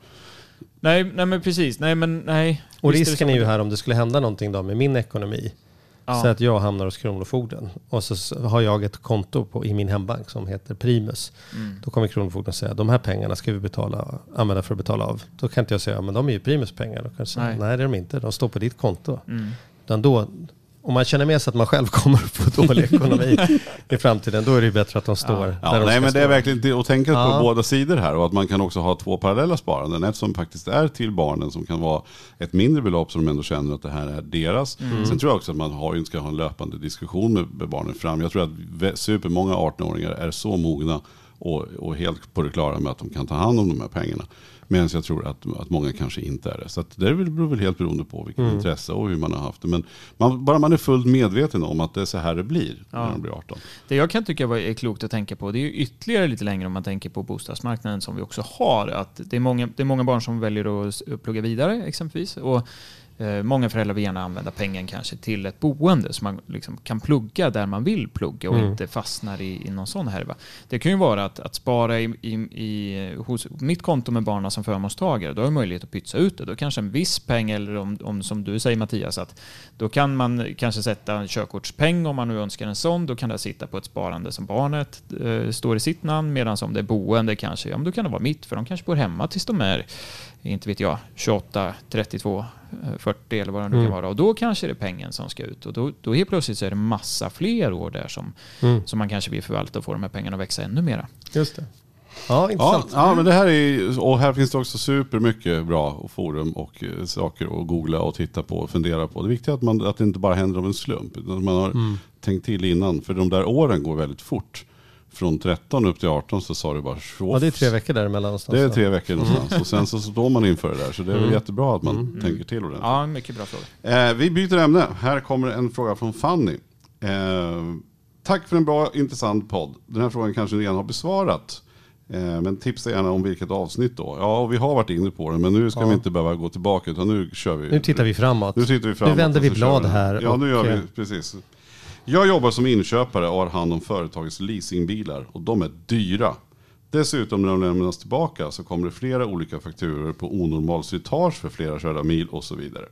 F: Nej, nej, men precis. Nej, men nej.
D: Och
F: Visst
D: risken är
F: så.
D: ju här om det skulle hända någonting då med min ekonomi.
F: Ja.
D: Så att jag hamnar hos Kronofogden och så har jag ett konto på, i min hembank som heter Primus.
F: Mm.
D: Då kommer Kronofogden säga de här pengarna ska vi betala, använda för att betala av. Då kan inte jag säga men de är ju Primus pengar. Då kan jag säga,
F: Nej.
D: nej. det är de inte, de står på ditt konto.
F: Mm.
D: Utan då, om man känner med sig att man själv kommer att få dålig ekonomi i framtiden, då är det ju bättre att de står där
E: Ja,
D: de
E: nej men det är verkligen att tänka
D: Ja.
E: på båda sidor här och att man kan också ha två parallella sparanden. Ett som faktiskt är till barnen som kan vara ett mindre belopp som de ändå känner att det här är deras. Sen tror jag också att man har, ska ha en löpande diskussion med, barnen fram. Jag tror att supermånga 18-åringar är så mogna och, och helt på det klara med att de kan ta hand om de här pengarna. Medan jag tror att, att många kanske inte är det. Så det beror väl helt beroende på vilket intresse och hur man har haft det. Men man, bara man är fullt medveten om att det är så här det blir när
F: Ja.
E: de blir 18.
F: Det jag kan tycka är klokt att tänka på, det är ju ytterligare lite längre om man tänker på bostadsmarknaden som vi också har. Att det, är många, det är många barn som väljer att plugga vidare exempelvis. Och många föräldrar vill gärna använda pengen kanske till ett boende så man liksom kan plugga där man vill plugga och
D: Mm.
F: inte fastnar i, i någon sån härva. Det kan ju vara att, att spara i, i, i, hos mitt konto med barnen som förmånstagare, då har jag möjlighet att pytsa ut det. Då kanske en viss peng, eller om, om som du säger Mattias, att då kan man kanske sätta en körkortspeng om man nu önskar en sån. Då kan det sitta på ett sparande som barnet eh, står i sitt namn. Medan om det är boende kanske, ja men då kan det vara mitt. För de kanske bor hemma tills de är, inte vet jag, 28, 32, eh, 40 eller vad det nu
D: Mm.
F: kan vara. Och då kanske det är pengen som ska ut. Och då, då helt plötsligt så är det massa fler år där som,
D: Mm.
F: som man kanske vill förvalta och få de här pengarna att växa ännu mera.
D: Just det. Ja,
E: Ja,
D: intressant.
E: ja, men det här är och här finns det också supermycket bra och forum och eh, saker att googla och titta på och fundera på. Det viktiga är att, man, att det inte bara händer av en slump, utan att man har tänkt till innan. För de där åren går väldigt fort. Från 13 upp till 18 så sa det bara tjoff.
D: Ja, det är tre veckor däremellan någonstans.
E: Det är tre veckor någonstans och sen så står man inför det där. Så det är väl
D: Mm.
E: jättebra att man tänker till ordentligt.
F: Ja, mycket bra fråga.
E: Eh, vi byter ämne. Här kommer en fråga från Fanny. Eh, tack för en bra, intressant podd. Den här frågan kanske ni redan har besvarat. Eh, men tipsa gärna om vilket avsnitt då. Ja, och vi har varit inne på det, men nu ska
D: Ja.
E: vi inte behöva gå tillbaka, utan nu kör vi.
D: Nu tittar vi framåt.
E: Nu tittar vi framåt.
D: Nu vänder vi blad här
E: Ja, nu gör
D: eh,
E: vi, precis. Jag jobbar som inköpare och har hand om företagets leasingbilar och de är dyra. Dessutom när de lämnas tillbaka så kommer det flera olika fakturor på onormal slitage för flera körda mil och så vidare.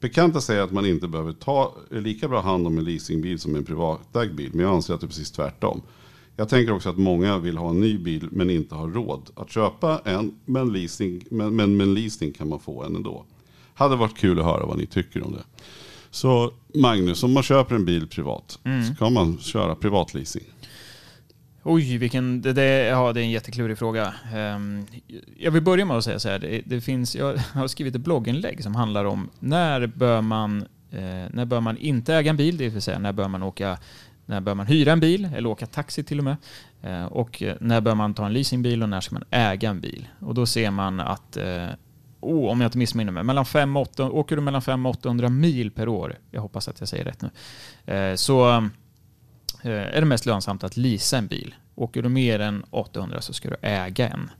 E: Bekanta säger att man inte behöver ta lika bra hand om en leasingbil som en privatägd bil, men jag anser att det är precis tvärtom. Jag tänker också att många vill ha en ny bil men inte har råd att köpa en, men, leasing, men, men med en leasing kan man få en ändå. Hade varit kul att höra vad ni tycker om det. Så Magnus, om man köper en bil privat, ska man köra privatleasing?
F: Oj, vilken, det, det, ja, det är en jätteklurig fråga. Ehm, jag vill börja med att säga så här, det, det finns, jag har skrivit ett blogginlägg som handlar om när bör man, eh, när bör man inte äga en bil, det vill säga när bör man åka när bör man hyra en bil eller åka taxi till och med? Eh, och när bör man ta en leasingbil och när ska man äga en bil? Och då ser man att, eh, oh, om jag inte missminner mig, mellan 5 och 8, åker du mellan 5 och 800 mil per år, jag hoppas att jag säger rätt nu, eh, så eh, är det mest lönsamt att leasa en bil. Åker du mer än 800 så ska du äga en.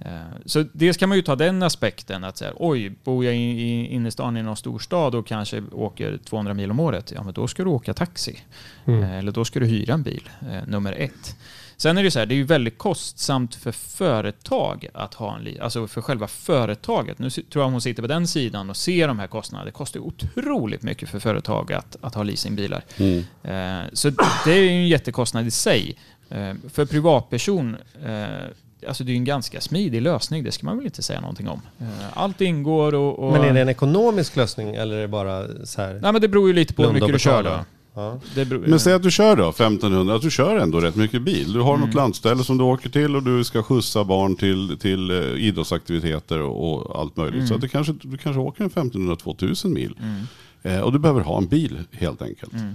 F: Eh, Så dels kan man ju ta den aspekten att säga, oj, bor jag i innerstan i någon storstad och kanske åker 200 mil om året, ja men då ska du åka taxi. Eh, Eller då ska du hyra en bil, eh, nummer ett. Sen är det så här, det är ju väldigt kostsamt för företag att ha en alltså för själva företaget. Nu tror jag hon sitter på den sidan och ser de här kostnaderna. Det kostar ju otroligt mycket för företag att, att ha leasingbilar. Eh, Så det är ju en jättekostnad i sig. För privatperson, alltså det är en ganska smidig lösning, det ska man väl inte säga någonting om. Eh, Allt ingår och... och
D: Men är det en ekonomisk lösning eller är det bara så här?
F: Nej men det beror ju lite på hur mycket du kör då.
D: Ja.
F: Det beror,
E: Men säg att du kör då 1500, att du kör ändå rätt mycket bil. Du har
F: Mm.
E: något landställe som du åker till och du ska skjutsa barn till, till eh, idrottsaktiviteter och, och allt möjligt.
F: Mm.
E: Så att det kanske, du kanske åker en 1500-2000 mil. Eh, och du behöver ha en bil helt enkelt.
F: Mm.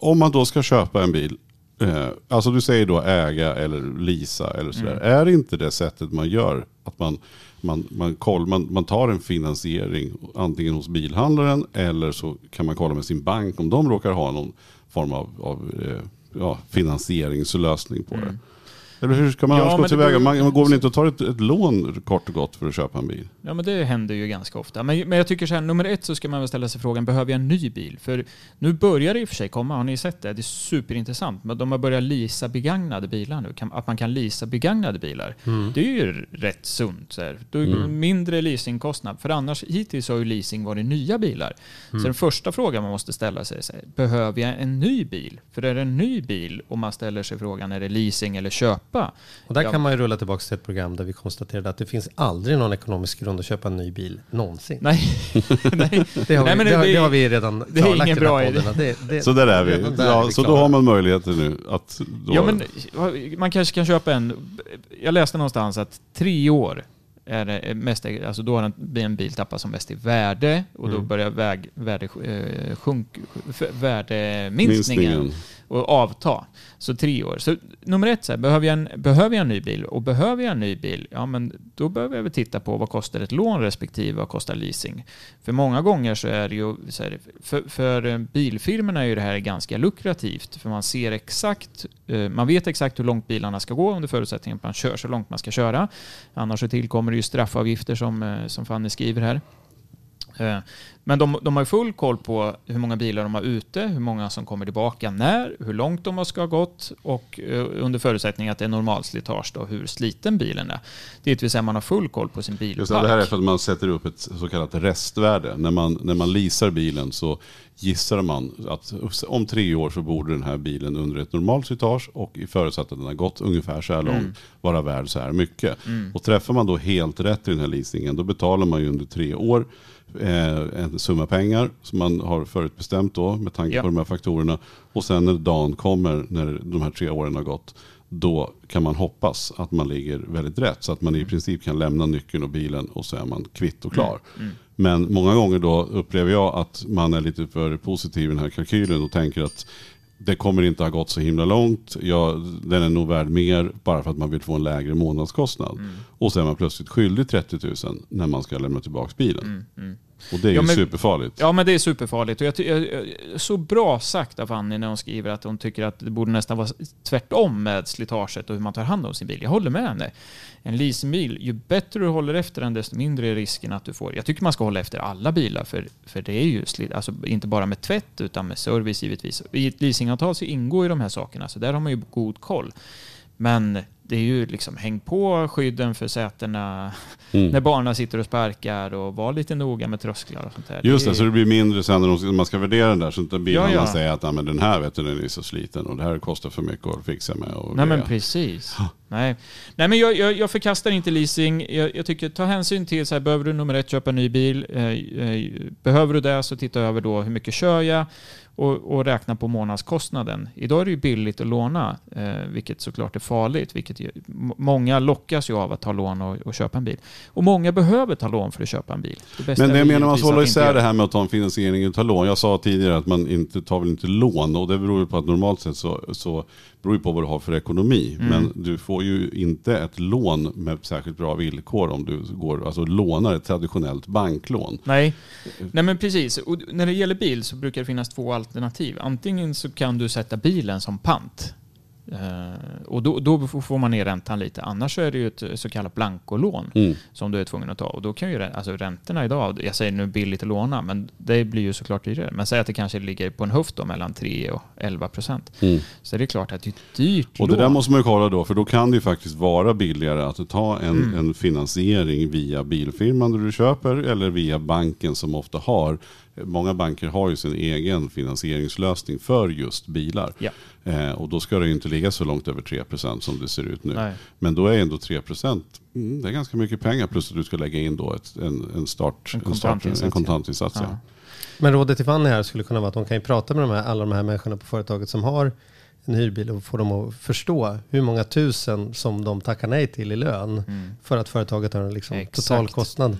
E: Om man då ska köpa en bil, eh, alltså du säger då äga eller leasa eller sådär.
F: Mm.
E: Är inte det sättet man gör att man, man, man, koll, man, man tar en finansiering antingen hos bilhandlaren eller så kan man kolla med sin bank om de råkar ha någon form av, av eh, ja, finansieringslösning på det. Eller hur ska man
F: Mm. Ja,
E: gå tillväga? Man, man går väl inte och tar ett, ett lån kort och gott för att köpa en bil?
F: Ja men det händer ju ganska ofta. Men, men jag tycker så här, nummer ett så ska man väl ställa sig frågan, behöver jag en ny bil? För nu börjar det i och för sig komma, har ni sett det? Det är superintressant. Men de har börjat leasa begagnade bilar nu. Kan, att man kan leasa begagnade bilar. Det är ju rätt sunt. Så här. Då är det mindre leasingkostnad. För annars, hittills har ju leasing varit nya bilar. Så den första frågan man måste ställa sig är, så här, behöver jag en ny bil? För är det en ny bil och man ställer sig frågan, är det leasing eller köpa?
D: Och där
F: Ja.
D: kan man ju rulla tillbaka till ett program där vi konstaterade att det finns aldrig någon ekonomisk grund att köpa en ny bil någonsin.
F: Nej, nej.
D: Det har,
F: Nej,
D: vi,
F: men
D: det,
F: det-
D: har,
F: det-
D: har vi redan
F: det är ingen
D: i den här
F: bra
D: podden,
F: idé.
D: Det, det,
E: Så där är vi.
D: där är
E: Ja,
D: vi
E: så då har man möjligheter nu att... Då,
F: Ja, men man kanske kan köpa en... Jag läste någonstans att tre år är det mest, alltså då har en, en bil tappat som mest i värde och då
D: Mm.
F: börjar väg, värde, eh, sjunk, värdeminskningen
E: minskningen
F: och avta. Så tre år. Så nummer ett, så här, behöver, jag en, behöver jag en ny bil? Och behöver jag en ny bil, ja men då behöver jag väl titta på vad kostar ett lån respektive vad kostar leasing. För många gånger så är det ju, så här, för, för eh, bilfirmorna är ju det här ganska lukrativt. För man ser exakt, eh, man vet exakt hur långt bilarna ska gå under förutsättning att man kör så långt man ska köra. Annars så tillkommer det ju straffavgifter som, eh, som Fanny skriver här. Eh, Men de, de har full koll på hur många bilar de har ute, hur många som kommer tillbaka när, hur långt de ska ha gått och eh, under förutsättning att det är normalslitage då, hur sliten bilen är. Det vill säga man har full koll på sin bilpark.
E: Just det, det här är för att man sätter upp ett så kallat restvärde. När man, när man leasar bilen så gissar man att om tre år så borde den här bilen under ett normalt slitage och i förutsatt att den har gått ungefär så här långt
F: Mm.
E: vara värd så här mycket. Och träffar man då helt rätt i den här leasingen då betalar man ju under tre år en summa pengar som man har förutbestämt då med tanke
F: Ja.
E: på de här faktorerna. Och sen när dagen kommer när de här tre åren har gått då kan man hoppas att man ligger väldigt rätt. Så att man i princip kan lämna nyckeln och bilen och så är man kvitt och klar. Men många gånger då upplever jag att man är lite för positiv i den här kalkylen och tänker att det kommer inte ha gått så himla långt. Ja, den är nog värd mer bara för att man vill få en lägre månadskostnad. Och så är man plötsligt skyldig 30 000 när man ska lämna tillbaka bilen. Och det är
F: Ja,
E: ju
F: men-
E: superfarligt.
F: Ja, men det är superfarligt. Och jag, jag, så bra sagt av Fanny när hon skriver att hon tycker att det borde nästan vara tvärtom med slitaget och hur man tar hand om sin bil. Jag håller med henne. En leasingbil, ju bättre du håller efter den, desto mindre är risken att du får... Jag tycker man ska hålla efter alla bilar, för, för det är ju slit, alltså inte bara med tvätt, utan med service givetvis. I ett leasingavtal så ingår ju de här sakerna, så där har man ju god koll. Men det är ju liksom, häng på skydden för sätena
E: Mm.
F: när barnen sitter och sparkar och var lite noga med trösklar och sånt där.
E: Just det,
F: är-
E: så det blir mindre sen när de- när man ska värdera den där. Så inte bilen
F: Ja, ja.
E: säger att "Nej, men den här vet du, den är så sliten och det här kostar för mycket att fixa med. Och
F: Nej men
E: greja."
F: precis. Nej. Nej men jag, jag, jag förkastar inte leasing. Jag, jag tycker ta hänsyn till så här, behöver du nummer ett köpa en ny bil? Eh, eh, behöver du det så titta över då hur mycket kör jag? Och, och räkna på månadskostnaden. Idag är det ju billigt att låna, eh, vilket såklart är farligt. Vilket ju, många lockas ju av att ta lån och, och köpa en bil. Och många behöver ta lån för att köpa en bil. Det
E: Men det menar man hålla isär det här med att ta en finansiering och ta lån. Jag sa tidigare att man inte tar väl inte lån och det beror ju på att normalt sett så, så beror det på vad du har för ekonomi.
F: Mm.
E: Men du får ju inte ett lån med särskilt bra villkor om du går, alltså lånar ett traditionellt banklån.
F: Nej. Nej, men precis. Och när det gäller bil så brukar det finnas två alternativ. Antingen så kan du sätta bilen som pant. Eh, och då, då får man ner räntan lite. Annars är det ju ett så kallat blankolån
E: Mm.
F: som du är tvungen att ta. Och då kan ju alltså räntorna idag, jag säger nu billigt att låna, men det blir ju såklart dyrare. Men säg att det kanske ligger på en höft då mellan 3 och 11 procent.
E: Mm.
F: Så det är klart att det är ett dyrt
E: Och det
F: lån.
E: där måste man ju kolla då, för då kan det ju faktiskt vara billigare att ta en,
F: Mm.
E: en finansiering via bilfirman där du köper eller via banken som ofta har många banker har ju sin egen finansieringslösning för just bilar.
F: Ja.
E: Eh, och då ska det ju inte ligga så långt över 3% som det ser ut nu.
F: Nej.
E: Men då är ändå 3% mm, det är ganska mycket pengar plus att du ska lägga in då ett, en, en, start,
F: En
E: en, start,
F: kontantinsats,
E: en kontantinsats. Ja.
F: Ja.
D: Men rådet till Fanny här skulle kunna vara att de kan ju prata med de här, alla de här människorna på företaget som har en hyrbil och få dem att förstå hur många tusen som de tackar nej till i lön för att företaget har en liksom
F: Mm.
D: Total kostnad.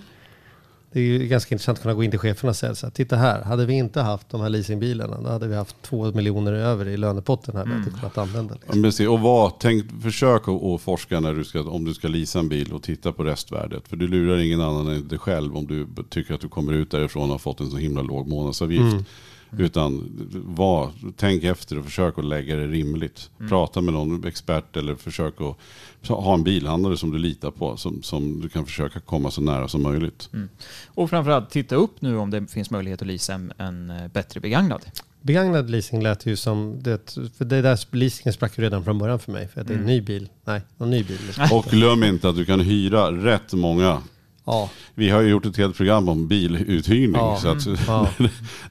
D: Det är ju ganska intressant att kunna gå in till cheferna och säga så här, titta här, hade vi inte haft de här leasingbilarna, då hade vi haft två miljoner över i lönepotten här, mm. kunnat använda. Liksom.
E: precis. Och vad, tänk, försök att, att forska när du ska, om du ska leasa en bil och titta på restvärdet. För du lurar ingen annan än dig själv om du tycker att du kommer ut därifrån och har fått en så himla låg månadsavgift. Utan var, tänk efter och försök att lägga det rimligt. Prata med någon expert eller försök att ha en bilhandlare som du litar på. Som, som du kan försöka komma så nära som möjligt.
F: Och framförallt titta upp nu om det finns möjlighet att leasa en, en eh, bättre begagnad.
D: Begagnad leasing lät ju som, det, för det där leasingen sprack ju redan från början för mig, för att det är en ny bil. Nej, någon ny bil.
E: Och glöm inte att du kan hyra rätt många.
D: Ja,
E: Vi har ju gjort ett helt program om biluthyrning.
D: Ja.
E: Så att,
D: ja.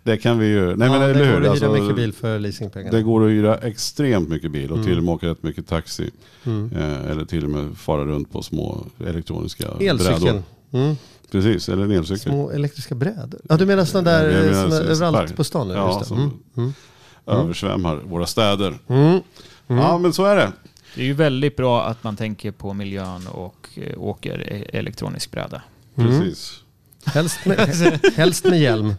E: det kan vi ju. Nej men eller
D: det går
E: hur?
D: att
E: Alltså,
D: hyra mycket bil för leasingpengarna.
E: Det går att hyra extremt mycket bil och
D: Mm.
E: till och med åka rätt mycket taxi. Eh, eller till och med fara runt på små elektroniska
D: Elcykeln.
E: brädor.
D: Mm.
E: Precis, eller en elcykel.
D: Små elektriska brädor. Ja, du menar sådana där
E: menar
D: som är
E: så-
D: överallt på stan? nu,
E: Ja, som-
D: Mm. Mm.
E: Översvämmar våra städer.
D: Mm.
E: Ja men så är det.
F: Det är ju väldigt bra att man tänker på miljön och eh, åker e- elektronisk bräda.
D: Mm.
E: Precis.
D: Helst, med, helst med hjälm.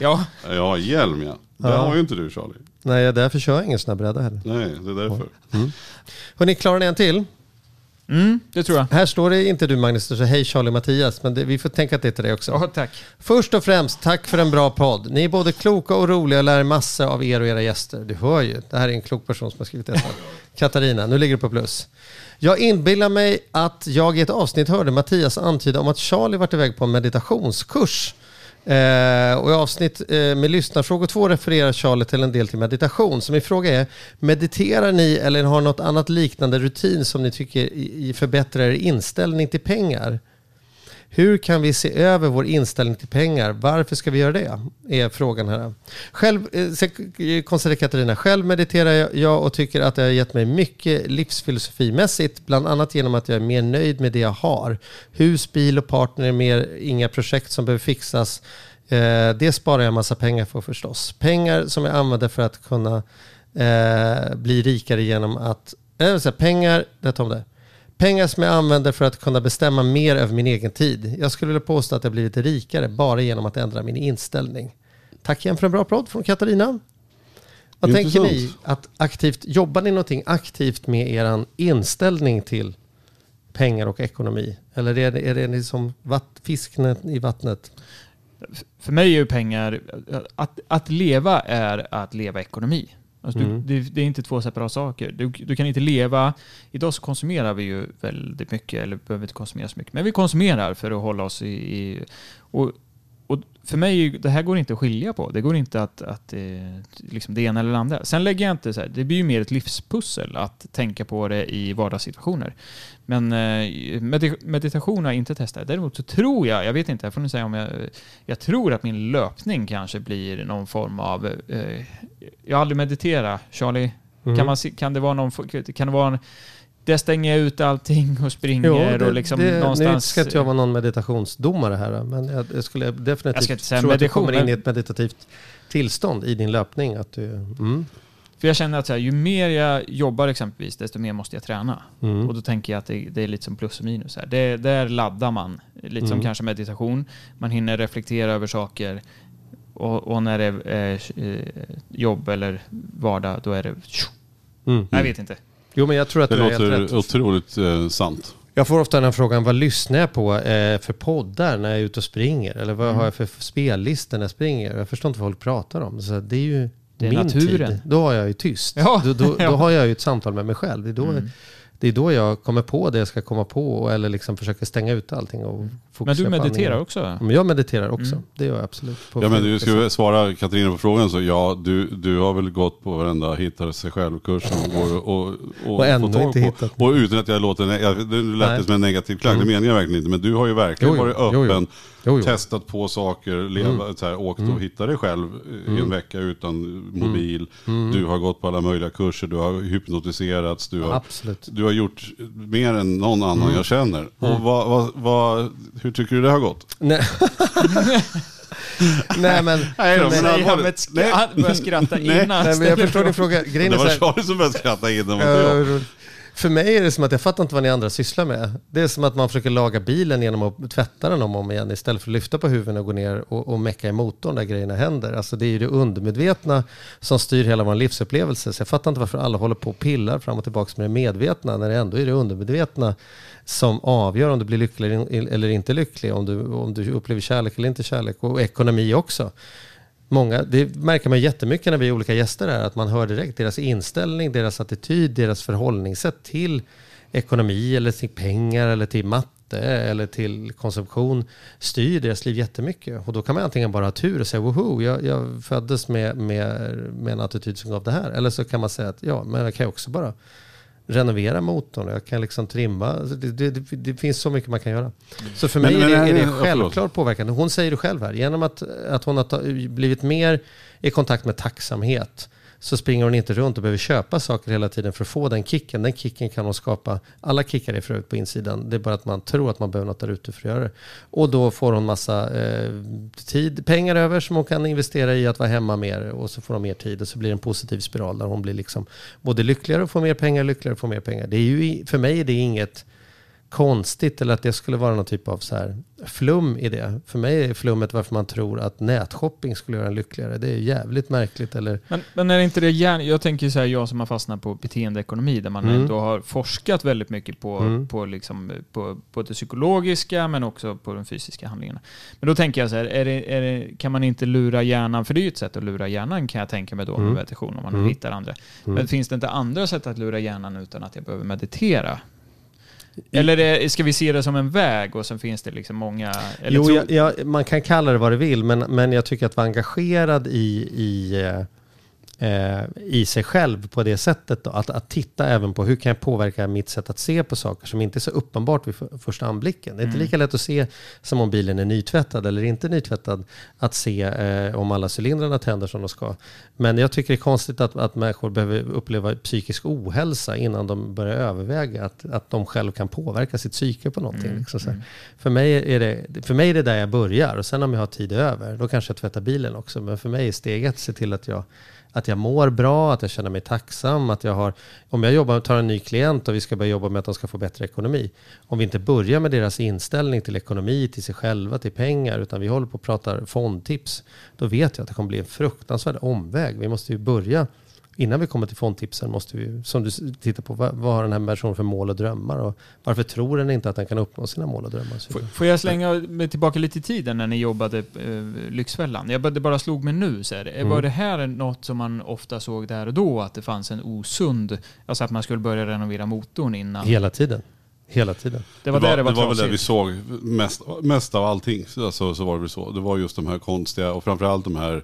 F: Ja,
E: Ja, hjälm ja. Det
D: Ja.
E: har ju inte du Charlie.
D: Nej, därför kör jag ingen sån här bräda heller.
E: Nej, det är därför.
D: Hörni, klarar ni en till?
F: mm, det tror jag.
D: Här står det inte du Magnus, står hej Charlie och Mattias, men det, vi får tänka att det är till dig också.
F: Ja, tack.
D: Först och främst, tack för en bra podd. Ni är både kloka och roliga och lär massor av er och era gäster. Du hör ju, det här är en klok person som har skrivit det. Katarina, nu ligger du på plus. Jag inbillar mig att jag i ett avsnitt hörde Mattias antyda om att Charlie varit iväg på en meditationskurs. Eh, och i avsnitt eh, med lyssnarfrågor 2 refererar Charlie till en del till meditation. Så min fråga är, mediterar ni eller har något annat liknande rutin som ni tycker i- i förbättrar er inställning till pengar? Hur kan vi se över vår inställning till pengar? Varför ska vi göra det? Är frågan här. Själv, eh, konstaterar Katarina, själv mediterar jag- och tycker att det har gett mig mycket livsfilosofimässigt, bland annat genom att jag är mer nöjd med det jag har. Hus, bil och partner är mer inga projekt som behöver fixas. Eh, Det sparar jag massa pengar för förstås. Pengar som jag använder för att kunna eh, bli rikare genom att, äh, pengar, det tar om det. Pengar som jag använder för att kunna bestämma mer över min egen tid. Jag skulle vilja påstå att jag blivit rikare bara genom att ändra min inställning. Tack igen för en bra podd från Katarina. Vad tänker ni? Att aktivt, jobbar ni någonting aktivt med er inställning till pengar och ekonomi? Eller är det, är det liksom vatt, fisken i vattnet?
F: För mig är ju pengar, att, att leva är att leva ekonomi. Alltså
D: Mm.
F: du, det, det är inte två separata saker. Du, du kan inte leva... Idag så konsumerar vi ju väldigt mycket, eller behöver inte konsumera så mycket, men vi konsumerar för att hålla oss i... i och, och för mig, det här går inte att skilja på. Det går inte att, att eh, liksom det ena eller det andra. Sen lägger jag inte så här, det blir ju mer ett livspussel att tänka på det i vardagssituationer. Men eh, medit- meditation har jag inte testat. Däremot så tror jag, jag vet inte, jag får nog säga om jag... Jag tror att min löpning kanske blir någon form av... Eh, jag har aldrig mediterat, Charlie.
D: Mm.
F: Kan, man, kan det vara någon... Kan det vara en, där stänger jag ut allting och springer och liksom
D: det, Nu
F: någonstans...
D: ska inte jag vara någon meditationsdomare här, men jag, jag skulle definitivt
F: Jag
D: tro att du kommer in i ett meditativt tillstånd i din löpning. Att du, mm,
F: För jag känner att här, ju mer jag jobbar exempelvis, desto mer måste jag träna.
D: mm,
F: Och då tänker jag att det, det är lite som plus och minus. Här. Det, där laddar man, lite som
D: Mm.
F: kanske meditation. Man hinner reflektera över saker. Och, och när det är eh, jobb eller vardag, då är det...
D: mm.
F: Jag vet inte.
D: Jo, men jag tror att
E: Det
D: du är helt
E: låter
D: rätt.
E: otroligt eh, sant.
D: Jag får ofta den här frågan, vad lyssnar jag på eh, för poddar när jag är ute och springer? Eller vad
F: Mm.
D: har jag för spellistor när jag springer? Jag förstår inte vad folk pratar om. Så det är ju
F: Det är
D: min
F: naturen.
D: tid. Då har jag ju tyst.
F: Ja,
D: Då, då, då har jag ju ett samtal med mig själv. Det är då
F: Mm.
D: Det är då jag kommer på det jag ska komma på eller liksom försöker stänga ut allting. Och
F: Men
D: fokusera
F: du mediterar också?
D: Men jag mediterar också.
F: Mm.
D: Det gör jag absolut. På
E: Ja men du
D: sätt.
E: svara Katarina på frågan så ja, du, du har väl gått på varenda hitta sig själv-kurs och går och, och,
D: Och ändå inte
E: på.
D: hittat.
E: Och utan att jag låter, det lät
D: Nej.
E: som en negativ klang,
D: Mm.
E: det menar jag verkligen inte. Men du har ju verkligen
D: Jo, jo.
E: varit
D: Jo, jo. Jo, jo.
E: testat på saker, leva, så här, åkt och hittat dig själv i en vecka utan mobil. Du har gått på alla möjliga kurser, du har hypnotiserats, du har,
D: Absolut.
E: du har gjort mer än någon annan jag känner. Och vad, vad, vad, hur tycker du det har gått?
D: Nej. Nej men,
E: Nej då, men
F: Säger han skra- han börjar skratta
E: Nej.
F: innan.
D: nej, men jag förstår din fråga. Grejen
E: Det var Charlie som började skratta innan,
D: för mig är det som att jag fattar inte vad ni andra sysslar med. Det är som att man försöker laga bilen genom att tvätta den om och om igen istället för att lyfta på huvudet och gå ner och, och mecka i motorn där grejerna händer. Alltså det är ju det undermedvetna som styr hela vår livsupplevelse. Så jag fattar inte varför alla håller på och pillar fram och tillbaka med det medvetna när det ändå är det undermedvetna som avgör om du blir lycklig eller- eller inte lycklig, om du, om du upplever kärlek eller inte kärlek och ekonomi också. Många, det märker man jättemycket när vi är olika gäster här, att man hör direkt deras inställning, deras attityd, deras förhållningssätt till ekonomi eller till pengar eller till matte eller till konsumtion styr deras liv jättemycket. Och då kan man antingen bara ha tur och säga woho, jag, jag föddes med, med, med en attityd som gav det här. Eller så kan man säga att ja, men jag kan ju också bara renovera motorn, jag kan liksom trimma. Alltså Det, det, det, finns så mycket man kan göra. Så för
E: Men-
D: mig
E: men-
D: är det, är det självklart påverkande. Hon säger det själv här, genom att, att hon har blivit mer i kontakt med tacksamhet så springer hon inte runt och behöver köpa saker hela tiden för att få den kicken. Den kicken kan hon skapa. Alla kickar är förut på insidan. Det är bara att man tror att man behöver något där ute för att göra det. Och då får hon massa eh, tid, pengar över som hon kan investera i att vara hemma mer. Och så får hon mer tid och så blir det en positiv spiral där hon blir liksom både lyckligare och får mer pengar, lyckligare och får mer pengar. Det är ju, för mig är det inget konstigt eller att det skulle vara någon typ av så här flum i det. För mig är flummet varför man tror att nätshopping skulle göra en lyckligare. Det är jävligt märkligt. Eller,
F: Men, men är det inte det hjärn... Jag tänker så här, jag som har fastnat på beteendeekonomi, där man
D: Mm.
F: ändå har forskat väldigt mycket på,
D: Mm.
F: på, liksom, på, på det psykologiska, men också på de fysiska handlingarna. Men då tänker jag så här, är det, är det, kan man inte lura hjärnan? För det är ju ett sätt att lura hjärnan, kan jag tänka mig då, med
D: Mm.
F: meditation, om man
D: Mm.
F: hittar andra.
D: Mm.
F: Men finns det inte andra sätt att lura hjärnan utan att jag behöver meditera? Eller är, ska vi se det som en väg och sen finns det liksom många...
D: Jo, jag, jag, man kan kalla det vad du vill, men, men jag tycker att vara engagerad i, i, eh, i sig själv på det sättet. Då, att, att titta även på hur kan jag påverka mitt sätt att se på saker som inte är så uppenbart vid för, första anblicken. Det är inte
F: Mm.
D: lika lätt att se som om bilen är nytvättad eller inte nytvättad. Att se eh, om alla cylindrarna tänder som de ska. Men jag tycker det är konstigt att, att människor behöver uppleva psykisk ohälsa innan de börjar överväga att, att de själv kan påverka sitt psyke på någonting.
F: Mm,
D: Liksom
F: mm.
D: För mig, är det, för mig är det där jag börjar och sen om jag har tid över då kanske jag tvättar bilen också. Men för mig är steget att se till att jag, att jag mår bra, att jag känner mig tacksam, att jag har... Om jag jobbar, tar en ny klient och vi ska börja jobba med att de ska få bättre ekonomi. Om vi inte börjar med deras inställning till ekonomi, till sig själva, till pengar, utan vi håller på och pratar fondtips, då vet jag att det kommer bli en fruktansvärd omväg. Vi måste ju börja Innan vi kommer till fondtipsen måste vi, som du tittar på, vad, vad har den här personen för mål och drömmar? Och varför tror den inte att den kan uppnå sina mål och drömmar? vidare.
F: Får jag slänga mig tillbaka lite i tiden när ni jobbade eh, Lyxfällan? Jag, det bara slog mig nu. Så här.
D: Mm.
F: Var det här något som man ofta såg där och då? Att det fanns en osund... Alltså att man skulle börja renovera motorn innan?
D: Hela tiden. Hela tiden.
F: Det var, där det var,
E: det var väl det vi såg mest, mest av allting. Så, så, så var det så. Det var just de här konstiga och framförallt de här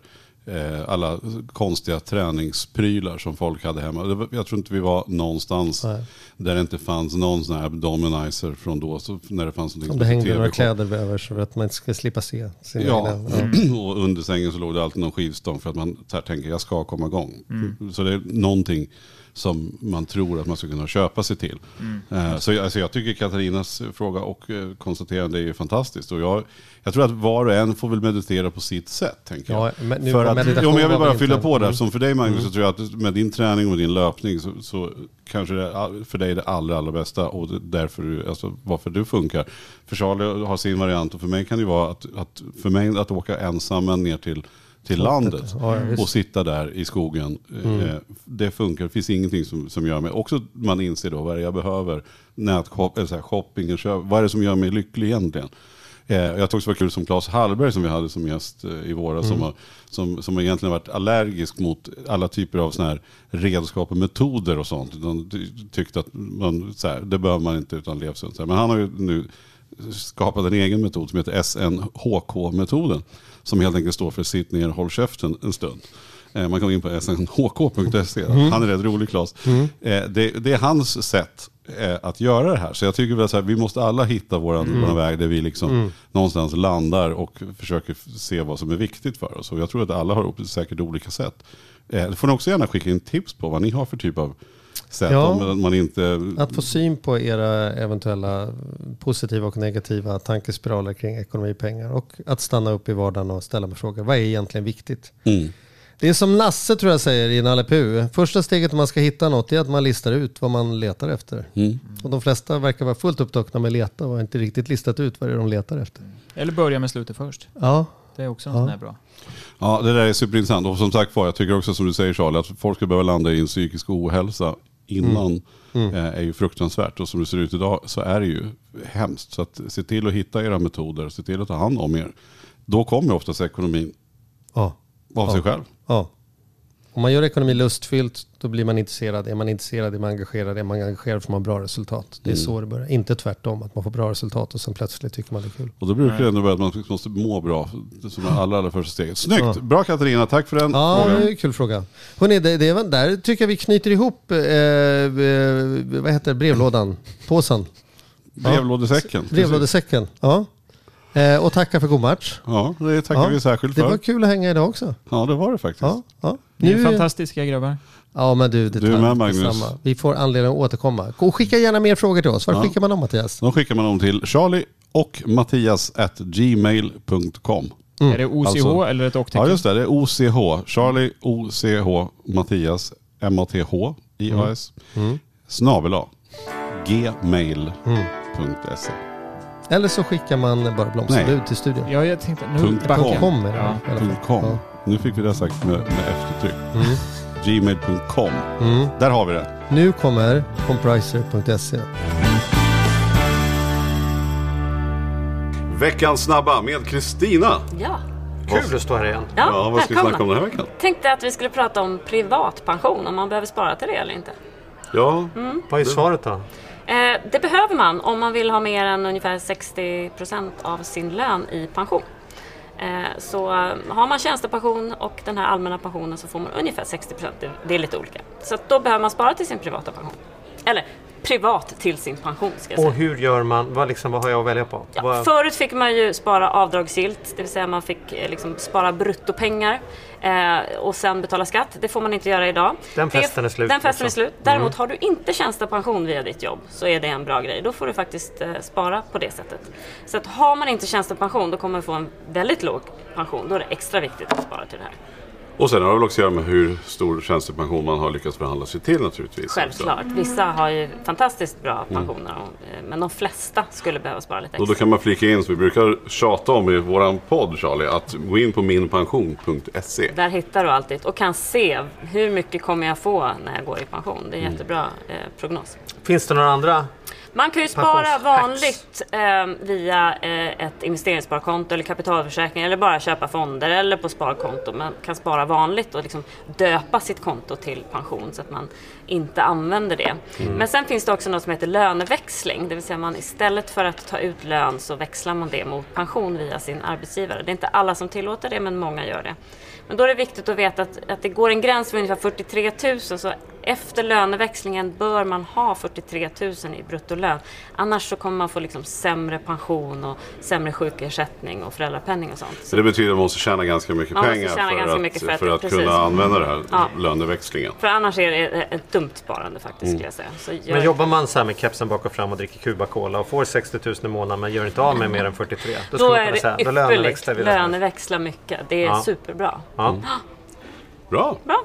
E: alla konstiga träningsprylar som folk hade hemma. Jag tror inte vi var någonstans
D: Nej.
E: där det inte fanns någon sån här abdominizer från då. Så när det fanns någonting som
D: det hängde några kläder över så att man inte ska slippa se sina
E: Ja, och under sängen så låg det alltid någon skivstång för att man här tänker jag ska komma igång.
F: Mm.
E: Så det är någonting som man tror att man ska kunna köpa sig till.
F: Mm.
E: Eh, Så jag, alltså jag tycker Katarinas fråga och eh, konstaterande är ju fantastiskt. Och jag, jag tror att var och en får väl meditera på sitt sätt. Tänker jag.
D: Ja, men nu
E: för att, ja, men jag vill bara fylla
D: inte-
E: på där.
D: Mm.
E: Som för dig Magnus
D: Mm.
E: så tror jag att med din träning och din löpning så, så kanske det är för dig är det allra, allra bästa. Och därför du, alltså, varför du funkar. För Charlie har sin variant och för mig kan det vara att, att, för mig att åka ensam ner till till landet
D: Ja,
E: och sitta där i skogen.
D: Mm.
E: Eh, Det funkar, det finns ingenting som, som gör mig, också man inser då vad det är jag behöver. Nätshop, eller så här, shopping och köp, vad är det som gör mig lycklig egentligen? Eh, jag tyckte det var kul som Claes Hallberg som vi hade som gäst eh, i våras. Som, har, som, som egentligen varit allergisk mot alla typer av såna här redskap och metoder och sånt. Ty- tyckte att man, så här, det behöver man inte utan här. Men han har ju nu skapat en egen metod som heter SNHK-metoden. Som helt enkelt står för sitt ner, håll käften en stund. Eh, Man kan gå in på snhk.se. Han är rätt rolig Claes. Eh, Det, det är hans sätt eh, att göra det här. Så jag tycker väl så här, vi måste alla hitta våran, våran väg där vi liksom någonstans landar och försöker se vad som är viktigt för oss. Och jag tror att alla har säkert olika sätt. Det får ni också gärna skicka in tips på vad ni har för typ av sätt.
D: Ja.
E: Om man inte...
D: Att få syn på era eventuella positiva och negativa tankespiraler kring ekonomi och pengar. Och att stanna upp i vardagen och ställa mig frågor. Vad är egentligen viktigt?
E: Mm.
D: Det är som Nasse tror jag säger i Nalle Puh. Första steget om man ska hitta något är att man listar ut vad man letar efter.
E: Mm.
D: Och de flesta verkar vara fullt upptagna med att leta och har inte riktigt listat ut vad det är de letar efter.
F: Eller börja med slutet först.
D: Ja,
F: Det är också en
D: Ja.
F: sån här bra.
E: Ja, det där är superintressant. Och som sagt var, jag tycker också som du säger Charlie, att folk ska behöva landa i en psykisk ohälsa innan
D: Mm.
E: eh, är ju fruktansvärt. Och som det ser ut idag så är det ju hemskt. Så att se till att hitta era metoder, se till att ta hand om er. Då kommer oftast ekonomin
D: ja,
E: av sig själv.
D: ja. Om man gör ekonomi lustfyllt, då blir man intresserad. Är man intresserad, är man engagerad. Är man engagerad får man bra resultat. Det är så det börjar. Inte tvärtom, att man får bra resultat och sen plötsligt tycker man det är kul.
E: Och då brukar det ändå vara att man måste må bra. Som det allra, allra första steget. Snyggt!
D: Ja.
E: Bra Katarina, tack för den
D: Ja, det
E: frågan.
D: är en kul fråga. Hörrni, det, det är, väl- där tycker jag vi knyter ihop, eh, eh, vad heter det, brevlådan, påsen,
E: Brevlådesäcken.
D: brevlådesäcken. Ja. Eh, och tacka för god match.
E: Ja, det tackar
D: Ja,
E: vi särskilt
D: Det
E: för.
D: var kul att hänga idag också.
E: Ja, det var det faktiskt.
D: Ja, ja.
F: Ni är
D: Nu-
F: fantastiska grabbar.
D: Ja, men du, det
E: Du är med, Magnus.
D: samma. Vi får anledning att återkomma. Och skicka gärna mer frågor till oss. Var
E: Ja.
D: skickar man dem Mattias?
E: Då skickar man dem till charlie och mattias at gmail.com.
F: Är det OCH
E: Alltså-
F: eller ett och-tecken?
E: Ja just det, det är OCH. Charlie OCH Mattias M-A-T-H I-A-S. Snabel A. Gmail.se.
D: Eller så skickar man bara blomsterbud till studion.
F: Ja, jag tänkte... Nu
E: Punkt
F: backar
E: com.
F: jag.
D: .com är det
F: Ja.
D: i alla fall.
E: Punkt .com.
D: Ja.
E: Nu fick vi det sagt med, med eftertryck.
D: Mm.
E: Gmail.com.
D: Mm.
E: Där har vi det.
D: Nu kommer compriser.se.
E: Veckans snabba med Kristina.
G: Ja.
H: Kul att stå här igen.
G: Ja,
E: Ja, vad ska vi snacka om den här veckan?
G: Tänkte att vi skulle prata om privatpension, om man behöver spara till det eller inte.
E: Ja,
H: Vad är svaret då?
G: Eh, det behöver man om man vill ha mer än ungefär 60% av sin lön i pension. Eh, så eh, har man tjänstepension och den här allmänna pensionen så får man ungefär 60%. Det, det är lite olika. Så då behöver man spara till sin privata pension. Eller privat till sin pension ska jag säga.
H: Och hur gör man? Vad, liksom, vad har jag att välja på?
G: Ja,
H: vad,
G: förut fick man ju spara avdragsgillt, det vill säga man fick liksom spara bruttopengar eh, och sen betala skatt. Det får man inte göra idag.
H: Den festen är slut,
G: Den festen är
H: liksom.
G: slut. Däremot har du inte tjänstepension via ditt jobb så är det en bra grej. Då får du faktiskt eh, spara på det sättet. Så att har man inte tjänstepension då kommer man få en väldigt låg pension. Då är det extra viktigt att spara till det här.
E: Och sen har det väl också att göra med hur stor tjänstepension man har lyckats förhandla sig till naturligtvis. också.
G: Självklart. Vissa har ju fantastiskt bra pensioner och, eh, men de flesta skulle behöva spara lite
E: Och då
G: extra.
E: kan man flika in, som vi brukar tjata om i våran podd Charlie, att gå in på minpension.se.
G: Där hittar du alltid och kan se hur mycket kommer jag få när jag går i pension. Det är en
E: Mm.
G: jättebra eh, prognos.
H: Finns det några andra?
G: Man kan ju spara vanligt eh, via eh, ett investeringssparkonto eller kapitalförsäkring eller bara köpa fonder eller på sparkonto. Man kan spara vanligt och liksom döpa sitt konto till pension så att man inte använder det. Men sen finns det också något som heter löneväxling, det vill säga man istället för att ta ut lön så växlar man det mot pension via sin arbetsgivare. Det är inte alla som tillåter det men många gör det. Men då är det viktigt att veta att, att det går en gräns vid ungefär 43 000 så efter löneväxlingen bör man ha 43 000 i bruttolön. Annars så kommer man få liksom sämre pension och sämre sjukersättning och föräldrapenning och sånt.
E: Så det betyder att man måste tjäna ganska mycket
G: Man
E: pengar för,
G: ganska
E: att,
G: mycket för
E: för
G: att-
E: att,
G: precis.
E: kunna använda det här
G: Ja.
E: löneväxlingen.
G: För annars är det ett, dumt sparande faktiskt skulle jag säga. Så gör-
H: Men jobbar man så här med kepsen bak och fram och dricker Cuba Cola och får 60 000 i månaden men gör inte av med mer än 43 Då,
G: då
H: man
G: är det
H: säga, då
G: ypperligt.
H: löneväxlar vi.
G: Löneväxla mycket. Det är
H: Ja.
G: superbra.
H: Ja.
E: Bra!
G: Bra.